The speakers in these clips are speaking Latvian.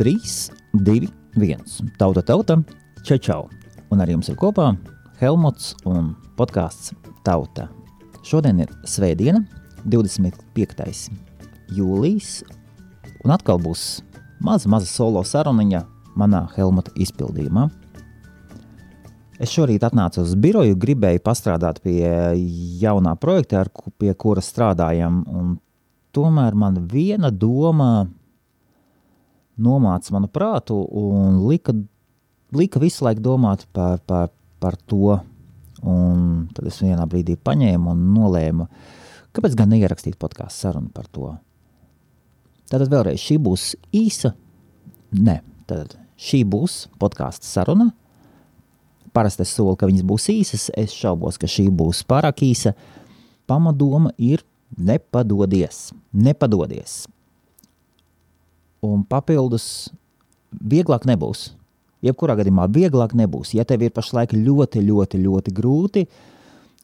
3, 2, 1. Tauta, tauta, čau, čau. Un ar jums ir kopā Helmuts un podkāsts Tauta. Šodien ir Svētdiena, 25. jūlijas, un atkal būs maza, maza solo saruniņa manā Helmuta izpildījumā. Es šorīt atnācu uz biroju, gribēju pastrādāt pie jaunā projekta, ar, pie kura strādājam. Tomēr man viena doma nomāca manu prātu un lika, lika visu laiku domāt par, par, par to. Un tad es vienā brīdī paņēmu un nolēmu, kāpēc gan neierakstīt podkāstu sarunu par to. Tātad vēlreiz šī būs īsa, ne, tad šī būs podkāstu saruna. Parasti es solu, ka viņas būs īsas, es šaubos, ka šī būs pārāk īsa. Pamatdoma ir nepadodies, nepadodies un papildus vieglāk nebūs. Jebkurā gadījumā vieglāk nebūs. Ja tev ir pašlaik ļoti, ļoti, ļoti grūti,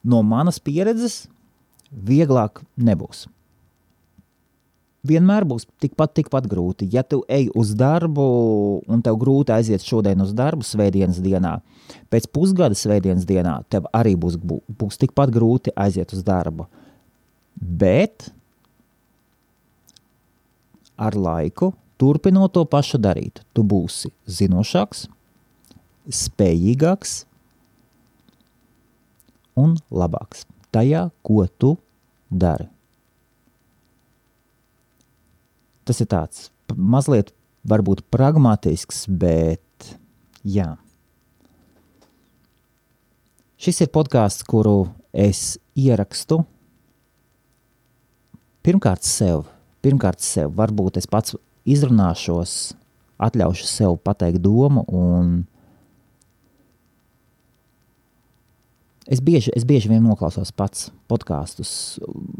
no manas pieredzes, vieglāk nebūs. Vienmēr būs tikpat, tikpat grūti. Ja tu ej uz darbu un tev grūti aiziet šodien uz darbu, svētdienas dienā, pēc pusgada svētdienas dienā tev arī būs, būs tikpat grūti aiziet uz darbu. Bet ar laiku Turpinot to pašu darīt, tu būsi zinošāks, spējīgāks un labāks tajā, ko tu dari. Tas ir tāds mazliet varbūt pragmatisks, bet jā. Šis ir podkāsts, kuru es ierakstu pirmkārt sev. Pirmkārt, sev. Varbūt es pats izrunāšos, atļaušu sev pateikt domu. Es bieži, es bieži vien noklausos pats podkāstus.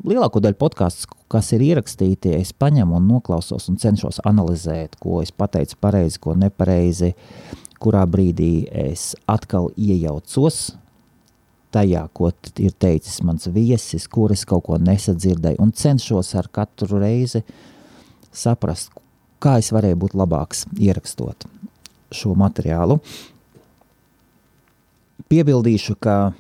Lielāko daļu podkāstus, kas ir ierakstīti, es paņemu un noklausos un cenšos analizēt, ko es pateicu pareizi, ko nepareizi, kurā brīdī es atkal iejaucos tajā, ko ir teicis mans viesis, kur es kaut ko nesadzirdēju, un cenšos ar katru reizi saprast, kā es varēju būt labāks ierakstot šo materiālu. Piebildīšu, ka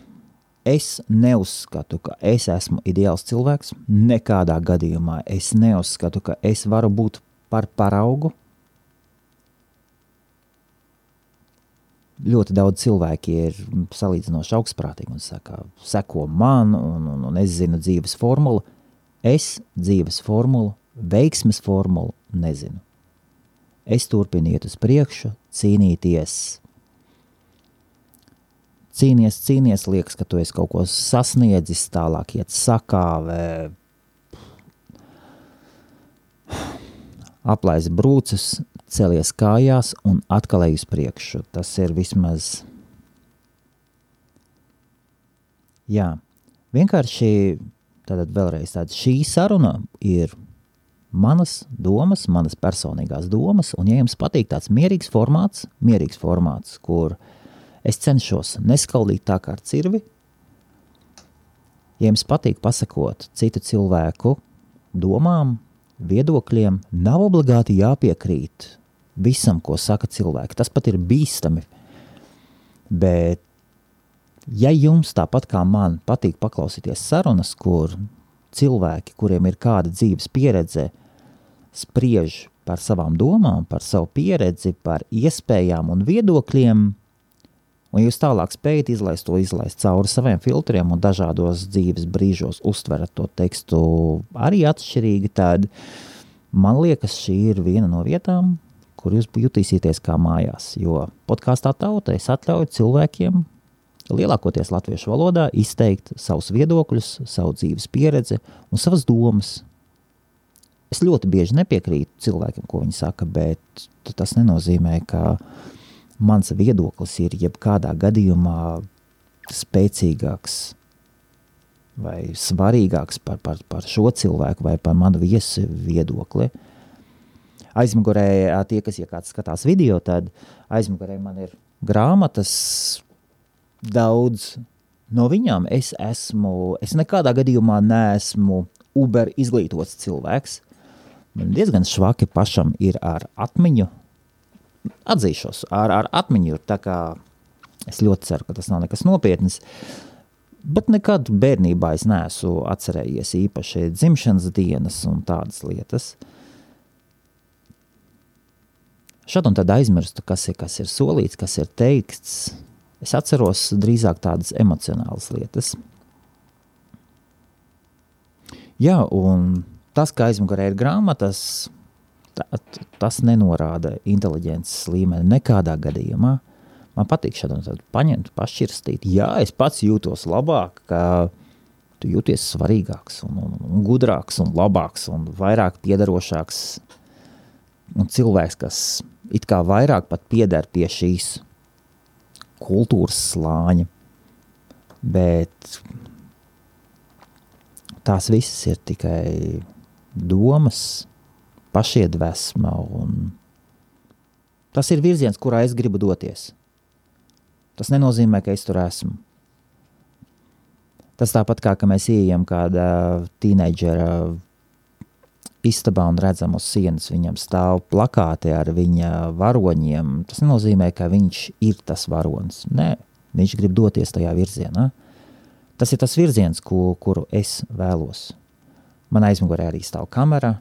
es neuzskatu, ka es esmu ideāls cilvēks. Nekādā gadījumā es neuzskatu, ka es varu būt par paraugu. Ļoti daudz cilvēki ir salīdzinoši augstprātīgi un saka, seko man, un, un, un es zinu dzīves formulu. Es dzīves formulu, veiksmes formulu nezinu es turpinu iet uz priekšu, cīnīties. Cīnies, cīnies, liekas, ka tu esi kaut ko sasniedzis, tālāk iet sakāvē, aplaiž brūces, celies kājās un atkal ej uz priekšu. Tas ir vismaz. Jā, vienkārši tātad vēlreiz tāda šī saruna ir manas domas, manas personīgās domas, un ja jums patīk tāds mierīgs formāts, mierīgs formāts, kur es cenšos neskaldīt tā kā ar cirvi, ja jums patīk pasakot citu cilvēku domām, viedokļiem, nav obligāti jāpiekrīt visam, ko saka cilvēki. Tas pat ir bīstami. Bet, ja jums tāpat kā man patīk paklausīties sarunas, kur cilvēki, kuriem ir kāda dzīves pieredze, spriež par savām domām, par savu pieredzi, par iespējām un viedokļiem, un jūs tālāk spējat izlaist to izlaist cauri saviem filtriem un dažādos dzīves brīžos uztverat to tekstu arī atšķirīgi, tad man liekas, šī ir viena no vietām, kur jūs jutīsieties kā mājās, jo podkāstā tauta es atļauju cilvēkiem lielākoties latviešu valodā, izteikt savus viedokļus, savu dzīves pieredzi un savas domas. Es ļoti bieži nepiekrītu cilvēkiem, ko viņi saka, bet tas nenozīmē, ka mans viedoklis ir jebkādā gadījumā spēcīgāks vai svarīgāks par, par, par šo cilvēku vai par manu viesu viedokli. Aizmugurē, tie, kas ja kāds skatās video, tad aizmugurē man ir grāmatas, daudz no viņām es esmu, es nekādā gadījumā neesmu uber izglītots cilvēks. Man diezgan švaki pašam ir ar atmiņu, atzīšos, ar, ar atmiņu. Es ļoti ceru, ka tas nav nekas nopietns. Bet nekad bērnībā es neesmu atcerējies īpaši dzimšanas dienas un tādas lietas. Šad un tad aizmirstu, kas ir, kas ir solīts, kas ir teikts. Es atceros drīzāk tādas emocionālas lietas. Jā, un tas, ka aizmugurē ir grāmatas, tā, tas nenorāda inteliģences līmeni nekādā gadījumā. Man patīk šādu paņemt, pašķirstīt. Jā, es pats jūtos labāk, ka tu jūties svarīgāks un, un, un gudrāks un labāks un vairāk piederošāks un cilvēks, kas it kā vairāk pat pieder pie šīs kultūras slāņa. Bet tās visas ir tikai domas, pašiedvesma un tas ir virziens, kurā es gribu doties. Tas nenozīmē, ka es tur esmu. Tas tāpat kā, mēs ieejam kādā tīneģera istabā un redzam uz sienas, viņam stāv plakāti ar viņa varoņiem. Tas nenozīmē, ka viņš ir tas varonis. Nē, viņš grib doties tajā virzienā. Tas ir tas virziens, ko, kuru es vēlos. Man aizmugurē arī stāv kamera.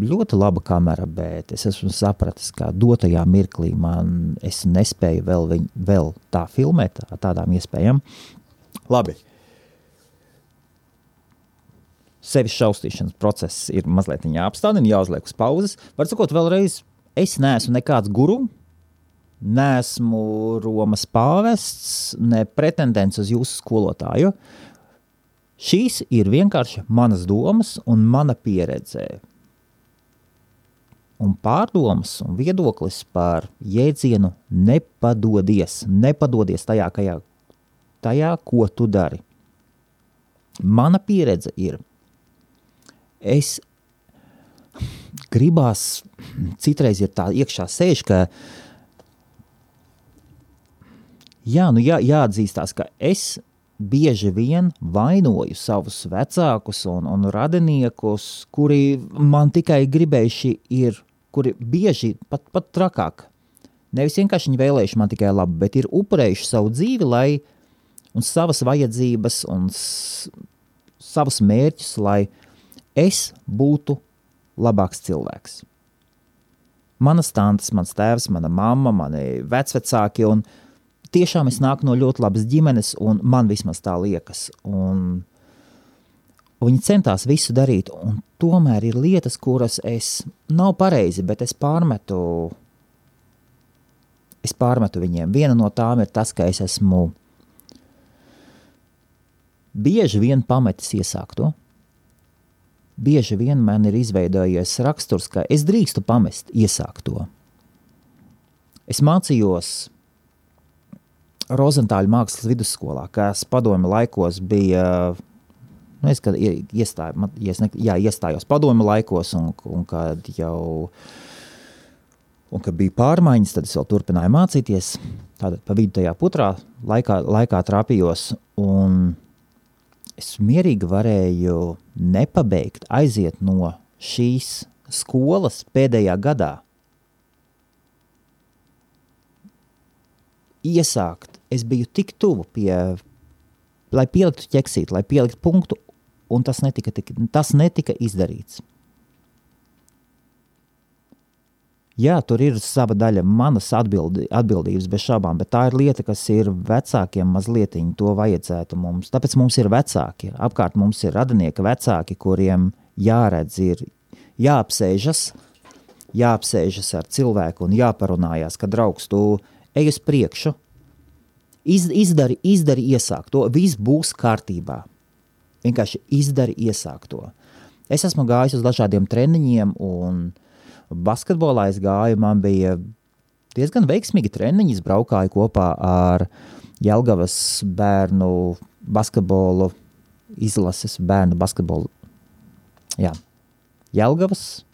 Ļoti laba kamera, bet es esmu sapratis, ka dotajā mirklī man es nespēju vēl, viņ, vēl tā filmēt ar tādām iespējām. Labi. Sevis šausmīšanas process ir mazliet jāapstādina, jāuzliek uz pauzes. Var sakot, vēlreiz, es neesmu nekāds guru, neesmu Romas pāvests, ne pretendents uz jūsu skolotāju. Šīs ir vienkārši manas domas un mana pieredze. Un pārdomas un viedoklis par jēdzienu nepadodies, nepadodies tajā, kajā, tajā, ko tu dari. Mana pieredze ir, es gribās, citreiz ir tā iekšā sēž, ka uh, Jā, nu jā, jāatzīstās, ka es bieži vien vainoju savus vecākus un, un radiniekus, kuri man tikai gribējuši ir, kuri bieži pat, pat trakāk. Nevis vienkārši viņi vēlējuši man tikai labu, bet ir upurējuši savu dzīvi, lai un savas vajadzības un savus mērķus, lai es būtu labāks cilvēks. Manas tantes, mans tēvs, mana mamma, mani vecvecāki un tiešām es nāku no ļoti labas ģimenes, un man vismaz tā liekas. Un, Viņi centās visu darīt, un tomēr ir lietas, kuras es nav pareizi, bet es pārmetu, es pārmetu viņiem. Viena no tām ir tas, ka es esmu bieži vien pametis iesākto. Bieži vien man ir izveidojies raksturs, ka es drīkstu pamest iesākto. Es mācījos Rozentāļu mākslas vidusskolā, kas padomi laikos bija. Nu, es kad iestāju, ja es ne, jā, iestājos padomi laikos, un, un kad jau un, kad bija pārmaiņas, tad es vēl turpināju mācīties. Tātad pa vidu tajā putrā laikā, laikā trāpījos, un es mierīgi varēju nepabeigt, aiziet no šīs skolas pēdējā gadā. Iesākt es biju tik tuvu pie, lai pieliktu ķeksīt, lai pieliktu punktu, un tas netika, tas netika izdarīts. Jā, tur ir sava daļa manas atbildi, atbildības, bez šaubām, bet tā ir lieta, kas ir vecākiem mazliet. To vajadzētu mums. Tāpēc mums ir vecāki. Apkārt mums ir radinieki, vecāki, kuriem jāredz, ir jāapsēžas, jāapsēžas ar cilvēku un jāparunājās, ka draugs, tu ej uz priekšu, Iz, izdari, izdari iesākt to, viss būs kārtībā. Vienkārši izdari iesākt to. Es esmu gājis uz dažādiem treniņiem, un basketbolā es gāju. Man bija diezgan veiksmīgi treniņi. Es braukāju kopā ar Jelgavas bērnu basketbolu izlases, bērnu basketbolu. Jā, Jelgavas,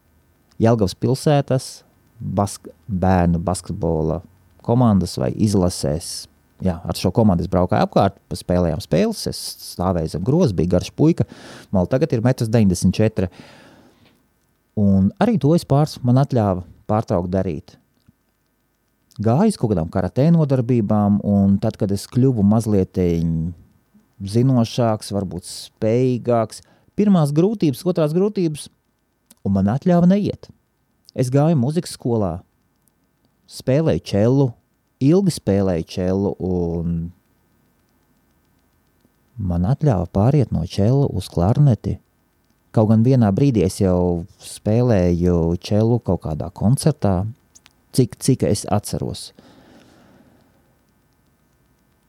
Jelgavas pilsētas bask bērnu basketbola komandas vai izlases Jā, ar šo komandu es braucu apkārt, spēlējām spēles. Es stāvēju zem grozā, bija garš puika. Man tagad ir 1,94 m. Un arī to es pāris man atļāva pārtraukt darīt. Gāju uz kaut kādām karatē nodarbībām, un tad, kad es kļuvu mazliet zinošāks, varbūt spējīgāks, pirmās grūtības, otrās grūtības, un man atļāva neiet. Es gāju muzikas skolā, spēlēju čelu, ilgi spēlēju čelu, un man atļāva pāriet no čela uz klarneti. Kaut gan vienā brīdī es jau spēlēju čelu kaut kādā koncertā, cik, cik es atceros.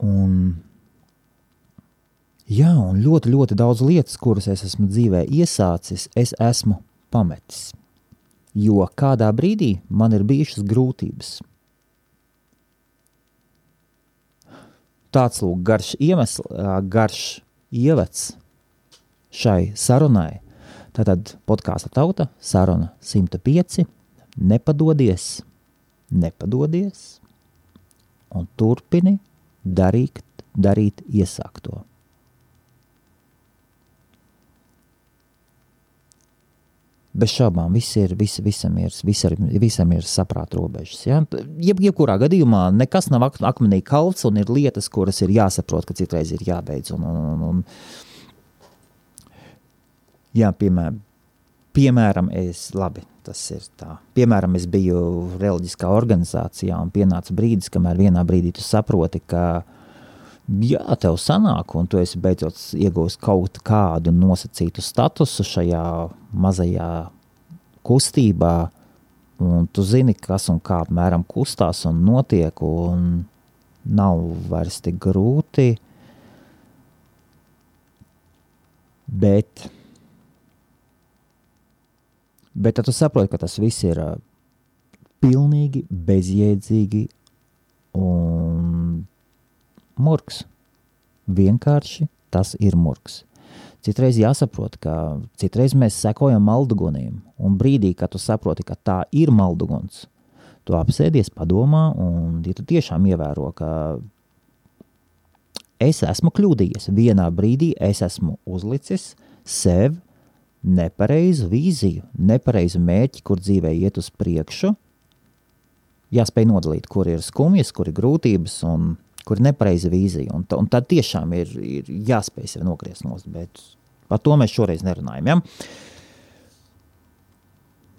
Un, jā, un ļoti, ļoti daudz lietas, kuras es esmu dzīvē iesācis, es esmu pametis. Jo kādā brīdī man ir bijušas grūtības. Tāds lūk, garš iemesls, garš ievads šai sarunai. Tātad podkāstu tauta, saruna 105, nepadodies, nepadodies un turpini darīt, darīt iesākto. Bez šaubām, viss ir, vis, visam ir, visam, visam ir saprāta robežas. Ja? Jeb, jebkurā gadījumā nekas nav ak akmenī kalts un ir lietas, kuras ir jāsaprot, ka citreiz ir jābeidz. Un, un, un, jā, piemēram, piemēram, es labi, tas ir tā. Piemēram, es biju reliģiskā organizācijā un pienāca brīdis, kamēr vienā brīdī tu saproti, ka jā, tev sanāk, un tu esi beidzot iegūst kaut kādu nosacītu statusu šajā mazajā kustībā, un tu zini, kas un kā apmēram kustās un notiek, un nav vairs tik grūti, bet Bet tad tu saproti, ka tas viss ir uh, pilnīgi bezjēdzīgi un murgs. Vienkārši tas ir murgs. Citreiz jāsaprot, ka citreiz mēs sekojam malduguniem, un brīdī, kad tu saproti, ka tā ir malduguns, tu apsēdies, padomā, un ja tu tiešām ievēro, ka es esmu kļūdījies, vienā brīdī es esmu uzlicis sev nepareizu vīziju, nepareizu mērķi, kur dzīvē iet uz priekšu. Jāspēj nodalīt, kur ir skumjas, kur ir grūtības un kur ir nepareiza vīzija. Un, un tad tiešām ir, ir jāspēj sevi nogriezt nost, bet par to mēs šoreiz nerunājam. Ja?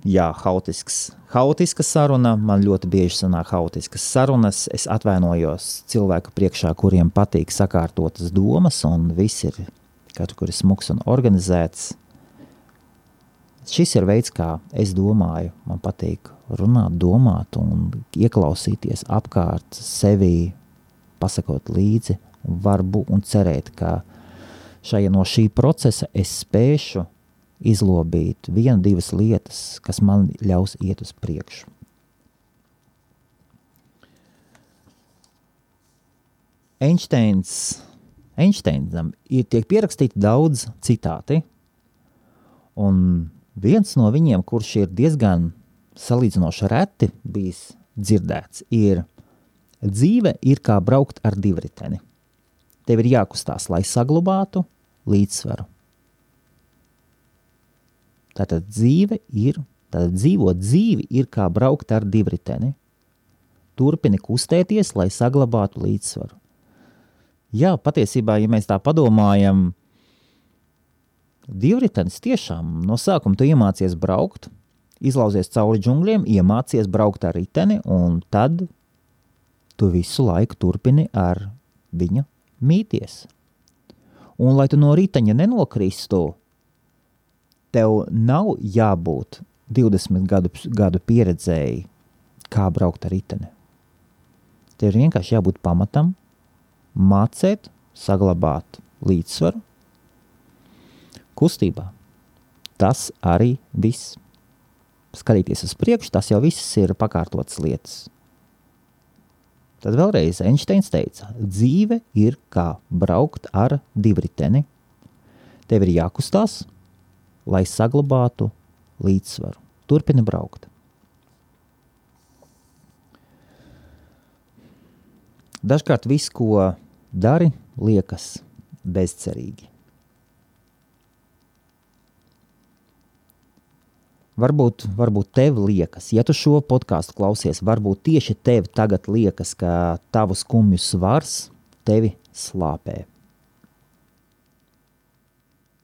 Jā, hautisks, hautiska saruna. Man ļoti bieži sanāk hautiskas sarunas. Es atvainojos cilvēku priekšā, kuriem patīk sakārtotas domas, un viss ir kaut kur smuks un organizēts šis ir veids, kā es domāju. Man patīk runāt, domāt un ieklausīties apkārt sevi, pasakot līdzi, varbūt un cerēt, ka šajā no šī procesa es spēšu izlobīt vienu, divas lietas, kas man ļaus iet uz priekšu. Einsteins, Einsteinam ir tiek pierakstīti daudz citāti, un Viens no viņiem, kurš ir diezgan salīdzinoši reti bijis dzirdēts, ir dzīve ir kā braukt ar divriteni. Tev ir jākustās, lai saglabātu līdzsvaru. Tātad dzīve ir, tātad dzīvot dzīvi ir kā braukt ar divriteni. Turpini kustēties, lai saglabātu līdzsvaru. Jā, patiesībā, ja mēs tā padomājam, Divritenis tiešām no sākuma tu iemācies braukt, izlauzies cauri džungļiem, iemācies braukt ar riteni, un tad tu visu laiku turpini ar viņu mīties. Un, lai tu no riteņa nenokristu, tev nav jābūt 20 gadu, gadu pieredzēji, kā braukt ar riteni. Tev ir vienkārši jābūt pamatam, mācīt, saglabāt līdzsvaru kustībā. Tas arī viss. Skatīties uz priekšu, tas jau viss ir pakārtotas lietas. Tad vēlreiz Einsteins teica, dzīve ir kā braukt ar divriteni. Tev ir jākustās, lai saglabātu līdzsvaru. Turpini braukt. Dažkārt viss, ko dari, liekas bezcerīgi. Varbūt, varbūt tev liekas, ja tu šo podkāstu klausies, varbūt tieši tev tagad liekas, ka tavu skumju svars tevi slāpē.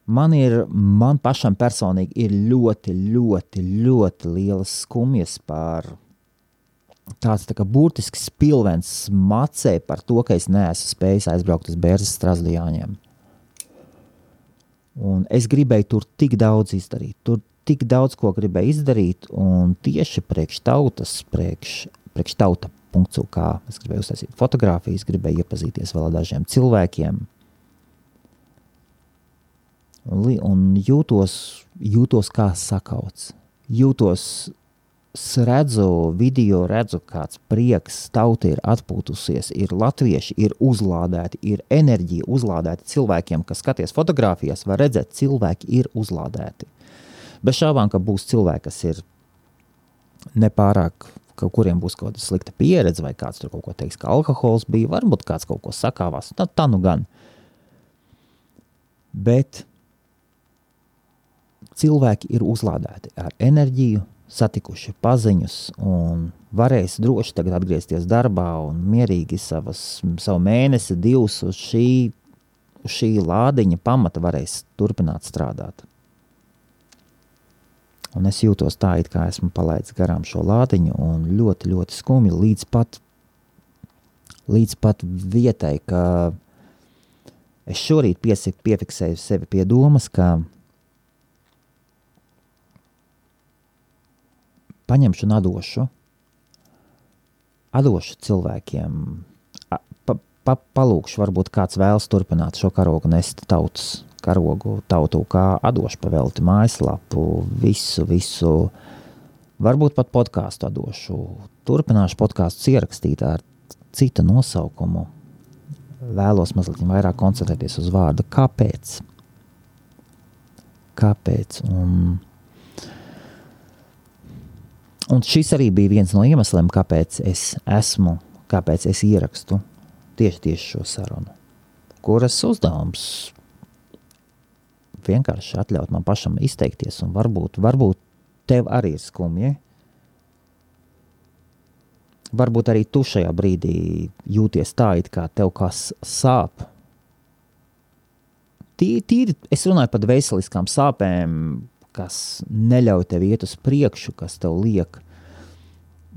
Man ir, man pašam personīgi ir ļoti, ļoti, ļoti lielas skumjas par tāds tā kā burtisks pilvens macē par to, ka es neesmu spējis aizbraukt uz Bērzes Strasdijāņiem. Un es gribēju tur tik daudz izdarīt, tur tik daudz ko gribēju izdarīt, un tieši priekš tautas, priekš, priekš tauta. Kā es gribēju uztaisīt fotogrāfijas, gribēju iepazīties vēl ar dažiem cilvēkiem. Un, un jūtos, jūtos kā sakauts. Jūtos redzu video, redzu, kāds prieks tauta ir atpūtusies, ir latvieši, ir uzlādēti, ir enerģija uzlādēta cilvēkiem, kas skaties fotografijas, var redzēt, cilvēki ir uzlādēti. Bez šaubām, ka būs cilvēki, kas ir nepārāk, kaut kuriem būs kaut kāda slikta pieredze, vai kāds tur kaut ko teiks, ka alkohols bija, varbūt kāds kaut ko sakāvās, tā, tā nu gan. Bet cilvēki ir uzlādēti ar enerģiju, satikuši paziņus un varēs droši tagad atgriezties darbā un mierīgi savas, savu mēnesi, divus uz šī, uz šī lādiņa pamata varēs turpināt strādāt. Un es jūtos tā, it kā esmu palaidis garām šo lādiņu un ļoti, ļoti skumji līdz pat, līdz pat vietai, ka es šorīt piesik, piefiksēju sevi pie domas, ka paņemšu un atdošu, atdošu cilvēkiem, pa, pa, palūkšu, varbūt kāds vēlas turpināt šo karogu nest tautas karogu, tautu kā atdošu pavelti mājaslapu, visu, visu, varbūt pat podkāstu atdošu. Turpināšu podkāstu ierakstīt ar citu nosaukumu. Vēlos mazliet vairāk koncentrēties uz vārdu kāpēc. Kāpēc? Un Un šis arī bija viens no iemesliem, kāpēc es esmu, kāpēc es ierakstu tieši, tieši šo sarunu, kuras uzdevums vienkārši atļaut man pašam izteikties, un varbūt, varbūt tev arī ir skumji. Varbūt arī tu šajā brīdī jūties tā, it kā tev kas sāp. Tīri, tīri es runāju par veseliskām sāpēm, kas neļauj tev iet uz priekšu, kas tev liek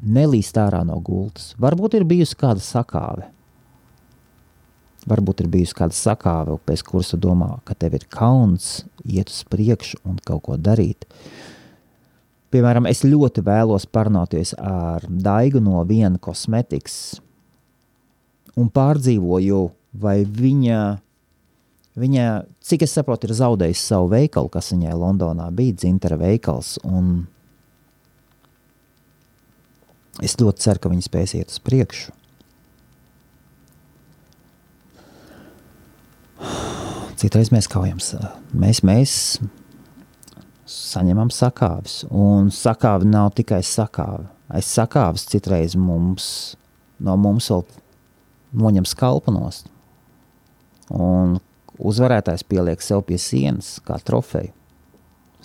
nelīst ārā no gultas. Varbūt ir bijusi kāda sakāve. Varbūt ir bijusi kāda sakāve, pēc kuras tu domā, ka tev ir kauns iet uz priekšu un kaut ko darīt. Piemēram, es ļoti vēlos parunāties ar Daigu no viena kosmetikas un pārdzīvoju, vai viņa Viņa, cik es saprotu, ir zaudējusi savu veikalu, kas viņai Londonā bija dzintara veikals. Es ļoti ceru, ka viņi spēs iet uz priekšu. Citreiz mēs kaujam, mēs, mēs saņemam sakāves, un sakāve nav tikai sakāve. Aiz sakāves citreiz mums, no mums vēl noņem skalpu nost. Un Uzvarētājs pieliek sev pie sienas kā trofeju.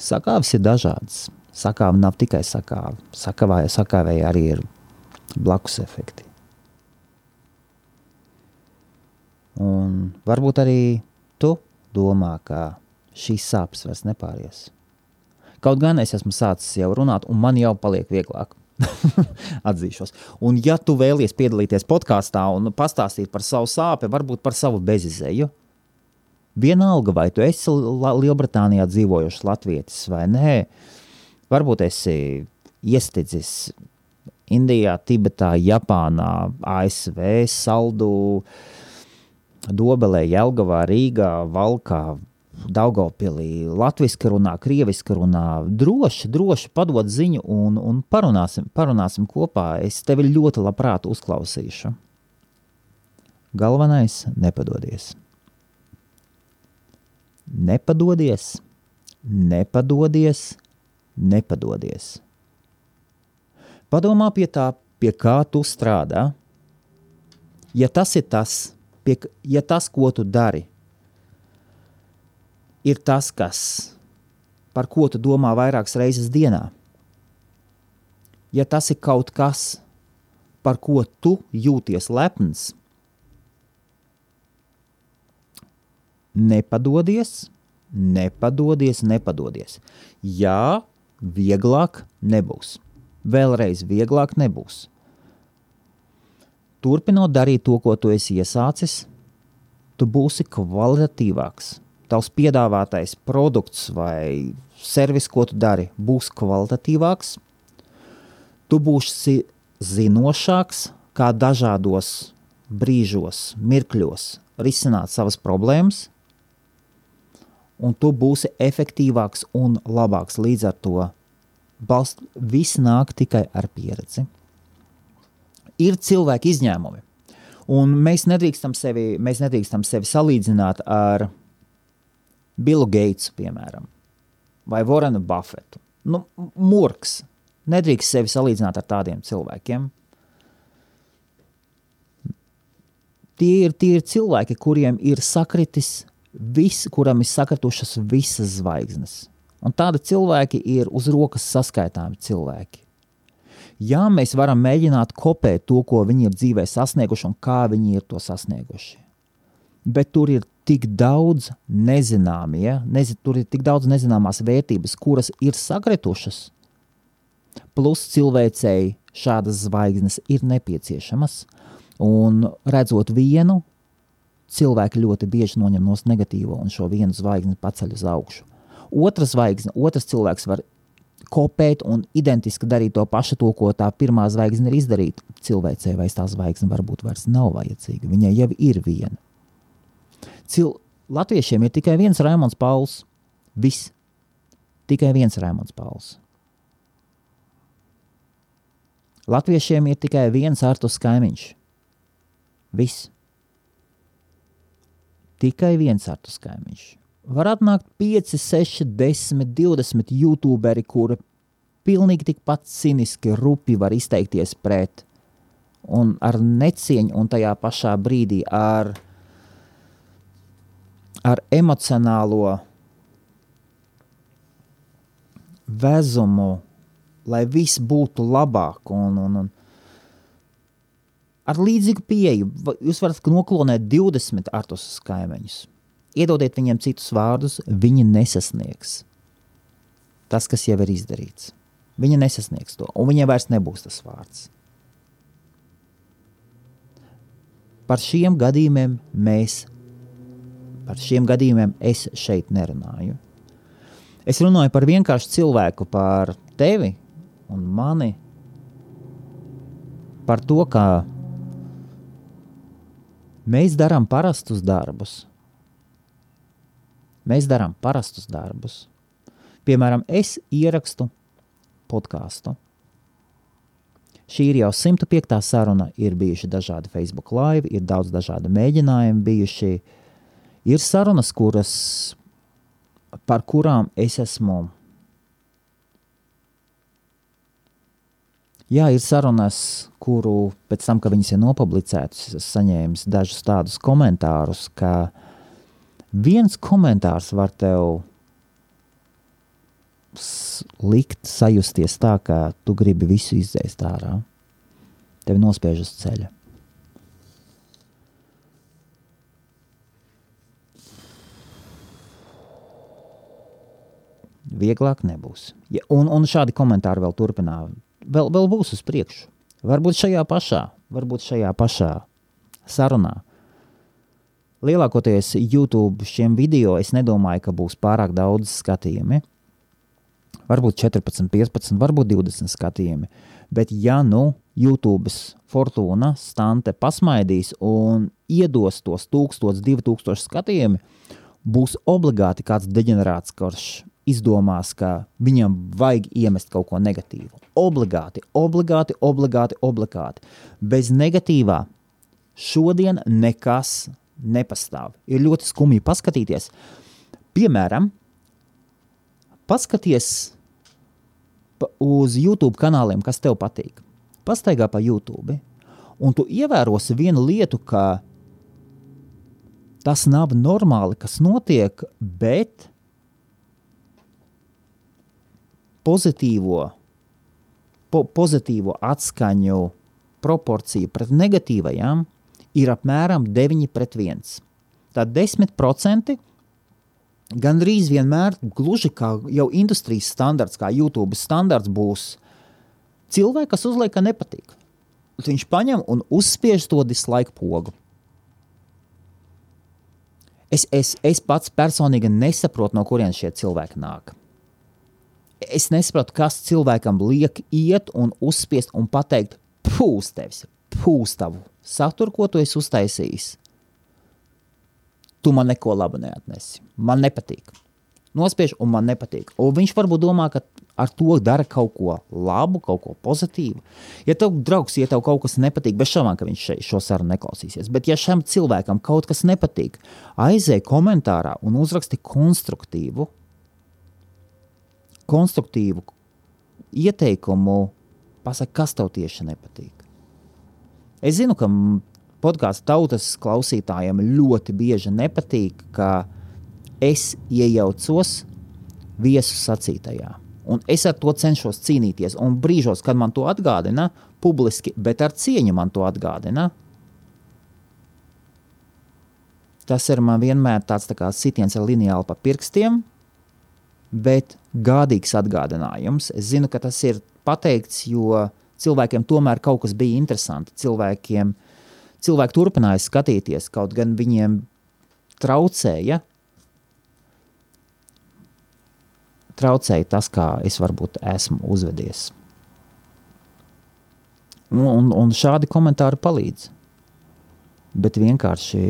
Sakāves ir dažādas. Sakāve nav tikai sakāve. Sakāvē, sakāvēji arī ir blakus efekti. Un varbūt arī tu domā, ka šīs sāpes vairs nepāries. Kaut gan es esmu sācis jau runāt, un man jau paliek vieglāk. Atzīšos. Un, ja tu vēlies piedalīties podkāstā un pastāstīt par savu sāpju, varbūt par savu bezizēju, Vienalga, vai tu esi Lielbritānijā dzīvojošs latvietis vai nē, varbūt esi iestidzis Indijā, Tibetā, Japānā, ASV, Saldu, Dobelē, Jelgavā, Rīgā, Valkā, Daugopilī, latviski runā, krieviski runā, droši, droši padod ziņu un, un parunāsim, parunāsim kopā. Es tevi ļoti labprāt uzklausīšu. Galvenais - nepadodies. Nepadodies, nepadodies, nepadodies. Padomā pie tā, pie kā tu strādā. Ja tas ir tas, pie, ja tas, ko tu dari, ir tas, kas, par ko tu domā vairākas reizes dienā, ja tas ir kaut kas, par ko tu jūties lepns, nepadodies, nepadodies, nepadodies. Jā, vieglāk nebūs. Vēlreiz vieglāk nebūs. Turpinot darīt to, ko tu esi iesācis, tu būsi kvalitatīvāks. Tavs piedāvātais produkts vai servis, ko tu dari, būs kvalitatīvāks. Tu būsi zinošāks, kā dažādos brīžos, mirkļos risināt savas problēmas, un tu būsi efektīvāks un labāks. Līdz ar to balst, viss nāk tikai ar pieredzi. Ir cilvēki izņēmumi, un mēs nedrīkstam sevi, mēs nedrīkstam sevi salīdzināt ar Billu Geitsu, piemēram, vai Vorenu Buffetu. Nu, Murks. Nedrīkst sevi salīdzināt ar tādiem cilvēkiem. Tie ir, tie ir cilvēki, kuriem ir sakritis vis, kuram ir sakritušas visas zvaigznes. Un tādi cilvēki ir uz rokas saskaitāmi cilvēki. Jā, mēs varam mēģināt kopēt to, ko viņi ir dzīvē sasnieguši un kā viņi ir to sasnieguši. Bet tur ir tik daudz nezināmie, ja? Nezi, tur ir tik daudz nezināmās vērtības, kuras ir sakritušas. Plus cilvēcēji šādas zvaigznes ir nepieciešamas. Un redzot vienu, cilvēki ļoti bieži noņem no negatīvo un šo vienu zvaigzni paceļ uz augšu. Otra zvaigzne, otrs cilvēks var kopēt un identiski darīt to pašu, to, ko tā pirmā zvaigzne ir izdarīta. Cilvēcei vairs tā zvaigzne varbūt vairs nav vajadzīga. Viņai jau ir viena. Cil Latviešiem ir tikai viens Raimons Pauls. Viss. Tikai viens Raimons Pauls. Latviešiem ir tikai viens Artus Kaimiņš. Viss tikai viens artus kaimiņš. Var atnākt 5, 6, 10, 20 youtuberi, kuri pilnīgi tikpat ciniski, rupi var izteikties pret, un ar necieņu, un tajā pašā brīdī ar, ar emocionālo vezumu, lai viss būtu labāk. Un, un, un, ar līdzīgu pieeju. Jūs varat noklonēt 20 artus kaimiņus. Iedodiet viņiem citus vārdus, viņi nesasniegs tas, kas jau ir izdarīts. Viņa nesasniegs to, un viņai vairs nebūs tas vārds. Par šiem gadījumiem mēs, par šiem gadījumiem es šeit nerunāju. Es runāju par vienkāršu cilvēku, par tevi un mani, par to, kā Mēs darām parastus darbus. Mēs darām parastus darbus. Piemēram, es ierakstu podkāstu. Šī ir jau 105. saruna, ir bijuši dažādi Facebook live, ir daudz dažādu mēģinājumu bijuši. Ir sarunas, kuras, par kurām es esmu Jā, ir sarunas, kuru pēc tam, kad viņas ir nopublicētas, es saņēmu dažus tādus komentārus, ka viens komentārs var tev likt sajusties tā, ka tu gribi visu izdzēst ārā. Tevi nospiež uz ceļa. Vieglāk nebūs. Ja, un, un šādi komentāri vēl turpinās vēl, vēl būs uz priekšu. Varbūt šajā pašā, varbūt šajā pašā sarunā. Lielākoties YouTube šiem video es nedomāju, ka būs pārāk daudz skatījumi. Varbūt 14, 15, varbūt 20 skatījumi. Bet, ja nu YouTube fortūna stante pasmaidīs un iedos tos 1000, 2000 skatījumu, būs obligāti kāds deģenerāts, kurš izdomās, ka viņam vajag iemest kaut ko negatīvu. Obligāti, obligāti, obligāti, obligāti. Bez negatīvā šodien nekas nepastāv. Ir ļoti skumji paskatīties. Piemēram, paskaties uz YouTube kanāliem, kas tev patīk. Pastaigā pa YouTube, un tu ievērosi vienu lietu, ka tas nav normāli, kas notiek, bet pozitīvo po pozitīvo atskaņu proporcija pret negatīvajām ir apmēram 9 pret 1. Tad 10% gandrīz vienmēr, gluži kā jau industrijas standarts, kā YouTube standarts, būs cilvēki, kas uzliek, ka nepatīk. Viņš paņem un uzspiež to dislike pogu. Es, es, es pats personīgi nesaprotu, no kurienes šie cilvēki nāk. Es nesaprotu, kas cilvēkam liek iet un uzspiest un pateikt, pūst tevis, pūst tavu saturu, ko tu esi uztaisījis tu man neko labu neatnesi. Man nepatīk. Nospiež, un man nepatīk. Un viņš varbūt domā, ka ar to dara kaut ko labu, kaut ko pozitīvu. Ja tev draugs, ja tev kaut kas nepatīk, bez šaubām, ka viņš šo sarunu neklausīsies. Bet, ja šim cilvēkam kaut kas nepatīk, aizēj komentārā un uzraksti konstruktīvu, konstruktīvu ieteikumu, pasaki, kas tev tieši nepatīk. Es zinu, ka podkāstu tautas klausītājiem ļoti bieži nepatīk, ka es iejaucos viesu sacītajā. Un es ar to cenšos cīnīties. Un brīžos, kad man to atgādina, publiski, bet ar cieņu man to atgādina, tas ir man vienmēr tāds tā kā sitiens ar lineāli pa pirkstiem, bet gādīgs atgādinājums. Es zinu, ka tas ir pateikts, jo cilvēkiem tomēr kaut kas bija interesanti. Cilvēkiem cilvēki turpināja skatīties, kaut gan viņiem traucēja, traucēja tas, kā es varbūt esmu uzvedies. Un, un, un šādi komentāri palīdz. Bet vienkārši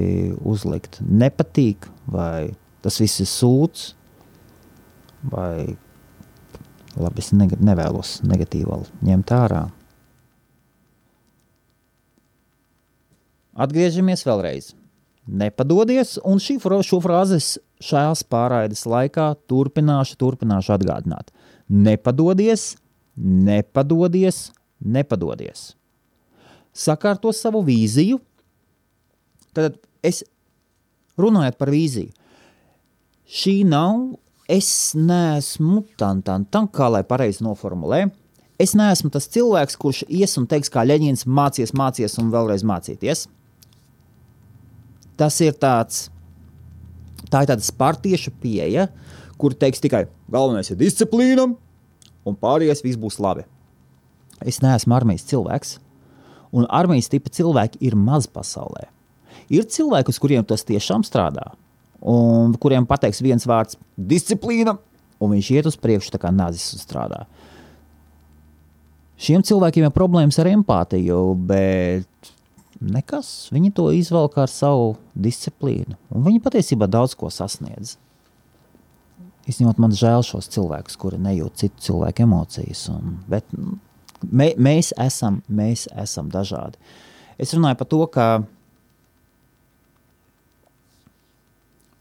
uzlikt nepatīk, vai tas viss ir sūds, vai labi, es nevēlos negatīvi ņemt ārā. Atgriežamies vēlreiz. Nepadodies, un šī, šo frāzi šajās pārraides laikā turpināšu, turpināšu atgādināt. Nepadodies, nepadodies, nepadodies. Sakārto savu vīziju. Tad es runājot par vīziju. Šī nav, es neesmu tam, tam, tam kā lai pareizi noformulē. Es neesmu tas cilvēks, kurš ies un teiks, kā Leņķins, mācies, mācies un vēlreiz mācīties tas ir tāds, tā ir tāda spartieša pieeja, kur teiks tikai galvenais ir disciplīna, un pārējais viss būs labi. Es neesmu armijas cilvēks, un armijas tipa cilvēki ir maz pasaulē. Ir cilvēki, uz kuriem tas tiešām strādā, un kuriem pateiks viens vārds - disciplīna, un viņš iet uz priekšu kā nazis un strādā. Šiem cilvēkiem ir problēmas ar empātiju, bet nekas. Viņi to izvelk ar savu disciplīnu. Un viņi patiesībā daudz ko sasniedz. Izņemot man žēl šos cilvēkus, kuri nejūt citu cilvēku emocijas. Un, bet mē, mēs, esam, mēs esam dažādi. Es runāju par to, ka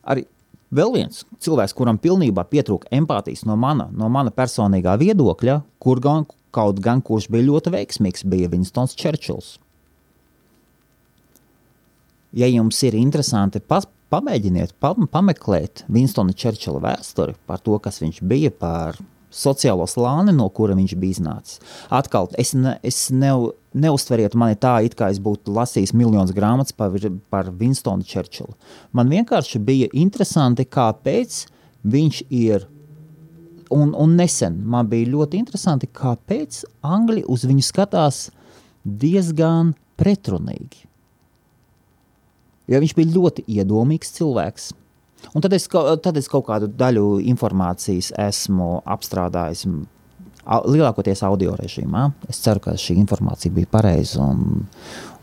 arī vēl viens cilvēks, kuram pilnībā pietrūka empātijas no mana, no mana personīgā viedokļa, kur gan, kaut gan kurš bija ļoti veiksmīgs, bija Vinstons Čerčils ja jums ir interesanti, pas, pamēģiniet pa, pameklēt Winstona Čerčila vēsturi par to, kas viņš bija, par sociālo slāni, no kura viņš bija iznācis. Atkal, es, ne, es ne, neuztveriet mani tā, it kā es būtu lasījis miljonus grāmatas par, par Winstonu Čerčilu. Man vienkārši bija interesanti, kāpēc viņš ir. Un, un nesen man bija ļoti interesanti, kāpēc Angļi uz viņu skatās diezgan pretrunīgi jo viņš bija ļoti iedomīgs cilvēks. Un tad es, tad es kaut kādu daļu informācijas esmu apstrādājis lielākoties audio režīmā. Es ceru, ka šī informācija bija pareiza un,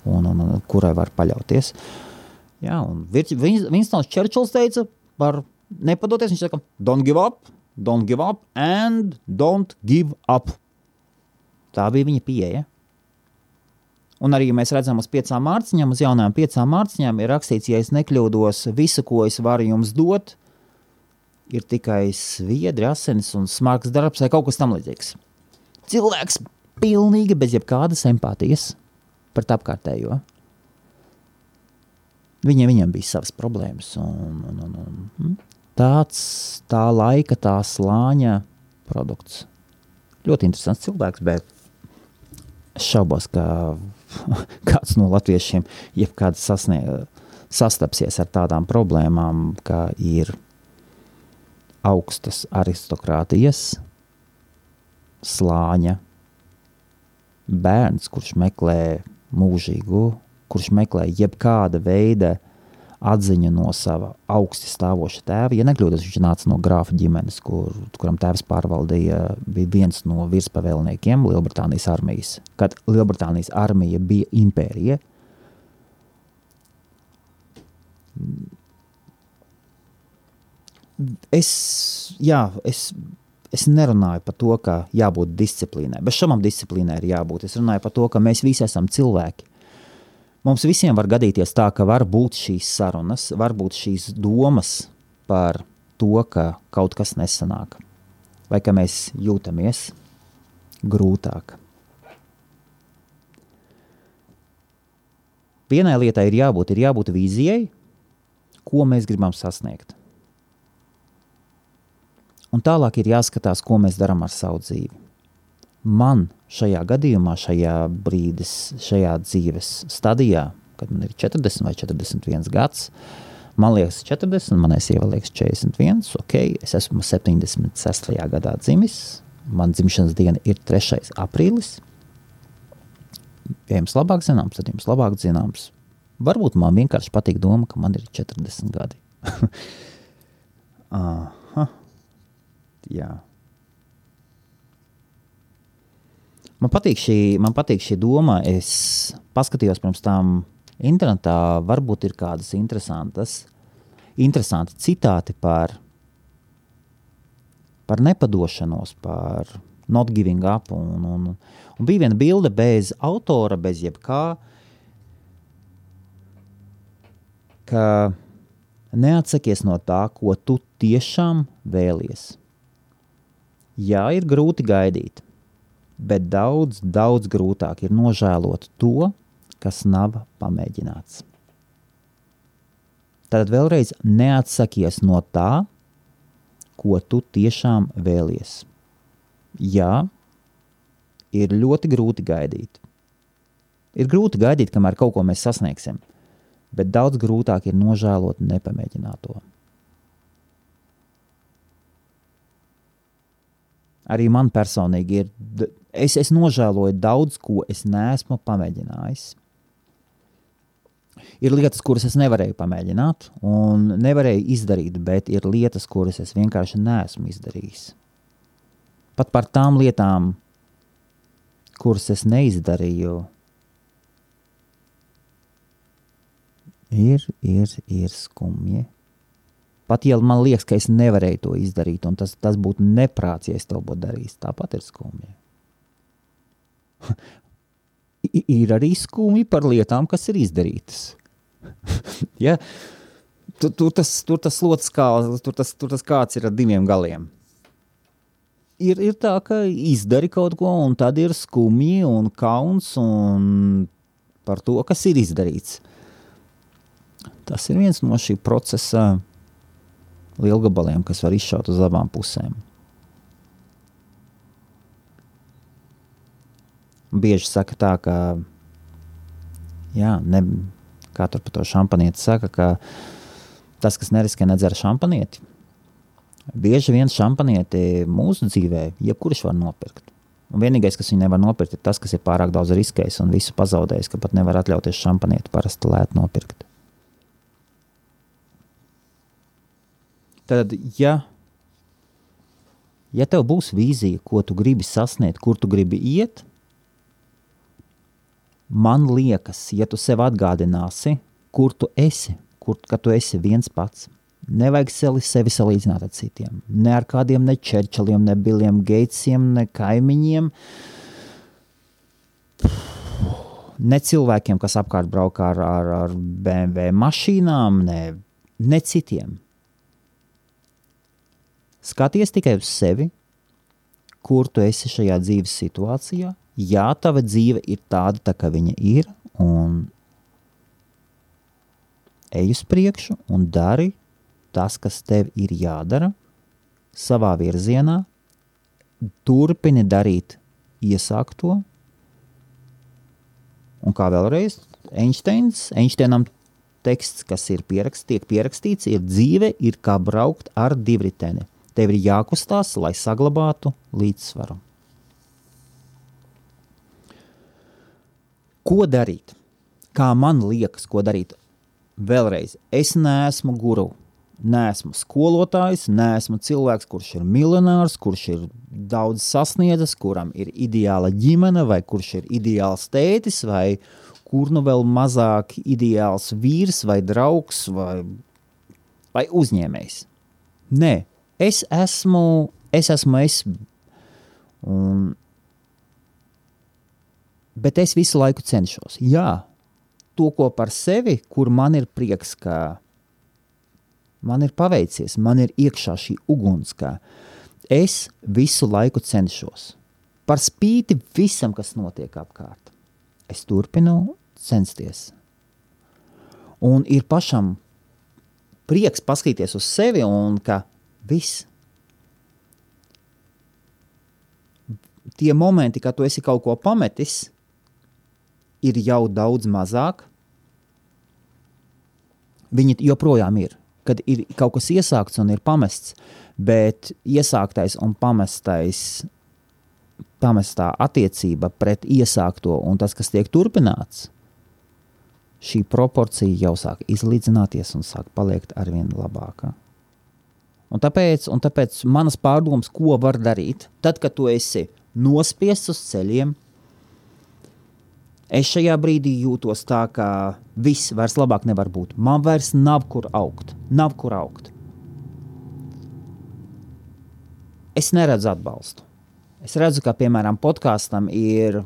un, un, un kurai var paļauties. Jā, un Vinstons Čerčils teica par nepadoties. Viņš saka, don't give up, don't give up and don't give up. Tā bija viņa pieeja. Un arī, mēs redzam uz piecām mārciņām, uz jaunām piecām mārciņām ir rakstīts, ja es nekļūdos, visu, ko es varu jums dot, ir tikai sviedri, asins un smags darbs vai kaut kas tamlīdzīgs. Cilvēks pilnīgi bez jebkādas empātijas pret apkārtējo. Viņiem, viņiem bija savas problēmas. Un, un, un, un, hm? tāds tā laika, tā slāņa produkts. Ļoti interesants cilvēks, bet Es šaubos, ka kāds no latviešiem jebkad sasniedz, sastapsies ar tādām problēmām, kā ir augstas aristokrātijas slāņa bērns, kurš meklē mūžīgu, kurš meklē jebkāda veida atziņu no sava augsti stāvoša tēva. Ja nekļūdos, viņš nāca no grāfa ģimenes, kur, kuram tēvs pārvaldīja, bija viens no virspavēlniekiem Lielbritānijas armijas. Kad Lielbritānijas armija bija impērija, es, jā, es, es nerunāju par to, ka jābūt disciplīnai. Bez šaubām disciplīnai ir jābūt. Es runāju par to, ka mēs visi esam cilvēki. Mums visiem var gadīties tā, ka var būt šīs sarunas, var būt šīs domas par to, ka kaut kas nesanāk, vai ka mēs jūtamies grūtāk. Vienai lietai ir jābūt, ir jābūt vīzijai, ko mēs gribam sasniegt. Un tālāk ir jāskatās, ko mēs darām ar savu dzīvi man šajā gadījumā, šajā brīdis, šajā dzīves stadijā, kad man ir 40 vai 41 gads, man liekas 40, manai sievai liekas 41, ok, es esmu 76. gadā dzimis, man dzimšanas diena ir 3. aprīlis, ja jums labāk zināms, tad jums labāk zināms. Varbūt man vienkārši patīk doma, ka man ir 40 gadi. Aha, jā. Man patīk šī, man patīk šī doma. Es paskatījos pirms tam internetā, varbūt ir kādas interesantas, interesanti citāti par, par nepadošanos, par not giving up. Un, un, un bija viena bilde bez autora, bez jebkā, ka neatsakies no tā, ko tu tiešām vēlies. Jā, ir grūti gaidīt bet daudz, daudz grūtāk ir nožēlot to, kas nav pamēģināts. Tad vēlreiz neatsakies no tā, ko tu tiešām vēlies. Jā, ir ļoti grūti gaidīt. Ir grūti gaidīt, kamēr kaut ko mēs sasniegsim, bet daudz grūtāk ir nožēlot nepamēģināto. Arī man personīgi ir es, es nožēloju daudz ko es neesmu pamēģinājis. Ir lietas, kuras es nevarēju pamēģināt, un nevarēju izdarīt, bet ir lietas, kuras es vienkārši neesmu izdarījis. Pat par tām lietām, kuras es neizdarīju, ir, ir, ir skumji. Pat ja man liekas, ka es nevarēju to izdarīt, un tas, tas būtu neprāts, ja es to būtu darījis, tāpat ir skumji. Ir arī skumji par lietām, kas ir izdarītas. ja? tur, tur, tas, tur tas slots kā, tur tas, tur tas kāds ir ar diviem galiem. Ir, ir tā, ka izdari kaut ko, un tad ir skumji un kauns un par to, kas ir izdarīts. Tas ir viens no šī procesa lielgabaliem, kas var izšaut uz abām pusēm. Bieži saka tā, ka, jā, ne, kā tur par to šampanieti saka, ka tas, kas neriskē, nedzer šampanieti. Bieži vien šampanieti mūsu dzīvē, jebkurš var nopirkt. Un vienīgais, kas viņu nevar nopirkt, ir tas, kas ir pārāk daudz riskējis un visu pazaudējis, ka pat nevar atļauties šampanieti parasti lēt nopirkt. Tad, ja, ja tev būs vīzija, ko tu gribi sasniegt, kur tu gribi iet, man liekas, ja tu sev atgādināsi, kur tu esi, kur tu esi viens pats. Nevajag sevi, sevi salīdzināt ar citiem. Ne ar kādiem ne Čerčiliem, ne Biliem Geitsiem, ne kaimiņiem. Ne cilvēkiem, kas apkārt braukā ar, ar, ar BMW mašīnām, ne, ne citiem. Skaties tikai uz sevi, kur tu esi šajā dzīves situācijā, jā, tava dzīve ir tāda, tā kā viņa ir, un ej uz priekšu un dari tas, kas tev ir jādara, savā virzienā, turpini darīt iesākto, Un kā vēlreiz, Einsteins, Einsteinam teksts, kas ir pierakst, tiek pierakstīts, ir dzīve, ir kā braukt ar divriteni. Tev ir jākustās, lai saglabātu līdzsvaru. Ko darīt? Kā man liekas, ko darīt? Vēlreiz, es neesmu guru, neesmu skolotājs, neesmu cilvēks, kurš ir miljonārs, kurš ir daudz sasniedzis, kuram ir ideāla ģimene, vai kurš ir ideāls tētis, vai kur nu vēl mazāk ideāls vīrs, vai draugs, vai, vai uzņēmējs. Nē, es esmu es. Esmu es un, bet es visu laiku cenšos. Jā, to, ko par sevi, kur man ir prieks, ka man ir paveicies, man ir iekšā šī uguns, ka es visu laiku cenšos. Par spīti visam, kas notiek apkārt, es turpinu censties. Un ir pašam prieks paskatīties uz sevi un ka viss. Tie momenti, kad tu esi kaut ko pametis, ir jau daudz mazāk. Viņi joprojām ir. Kad ir kaut kas iesākts un ir pamests, bet iesāktais un pamestais, pamestā attiecība pret iesākto un tas, kas tiek turpināts, šī proporcija jau sāk izlīdzināties un sāk palikt arvien labāka. Un tāpēc, un tāpēc manas pārdomas, ko var darīt, tad, kad tu esi nospiests uz ceļiem, Es šajā brīdī jūtos tā, ka viss vairs labāk nevar būt. Man vairs nav kur augt. Nav kur augt. Es neredzu atbalstu. Es redzu, ka piemēram podkāstam ir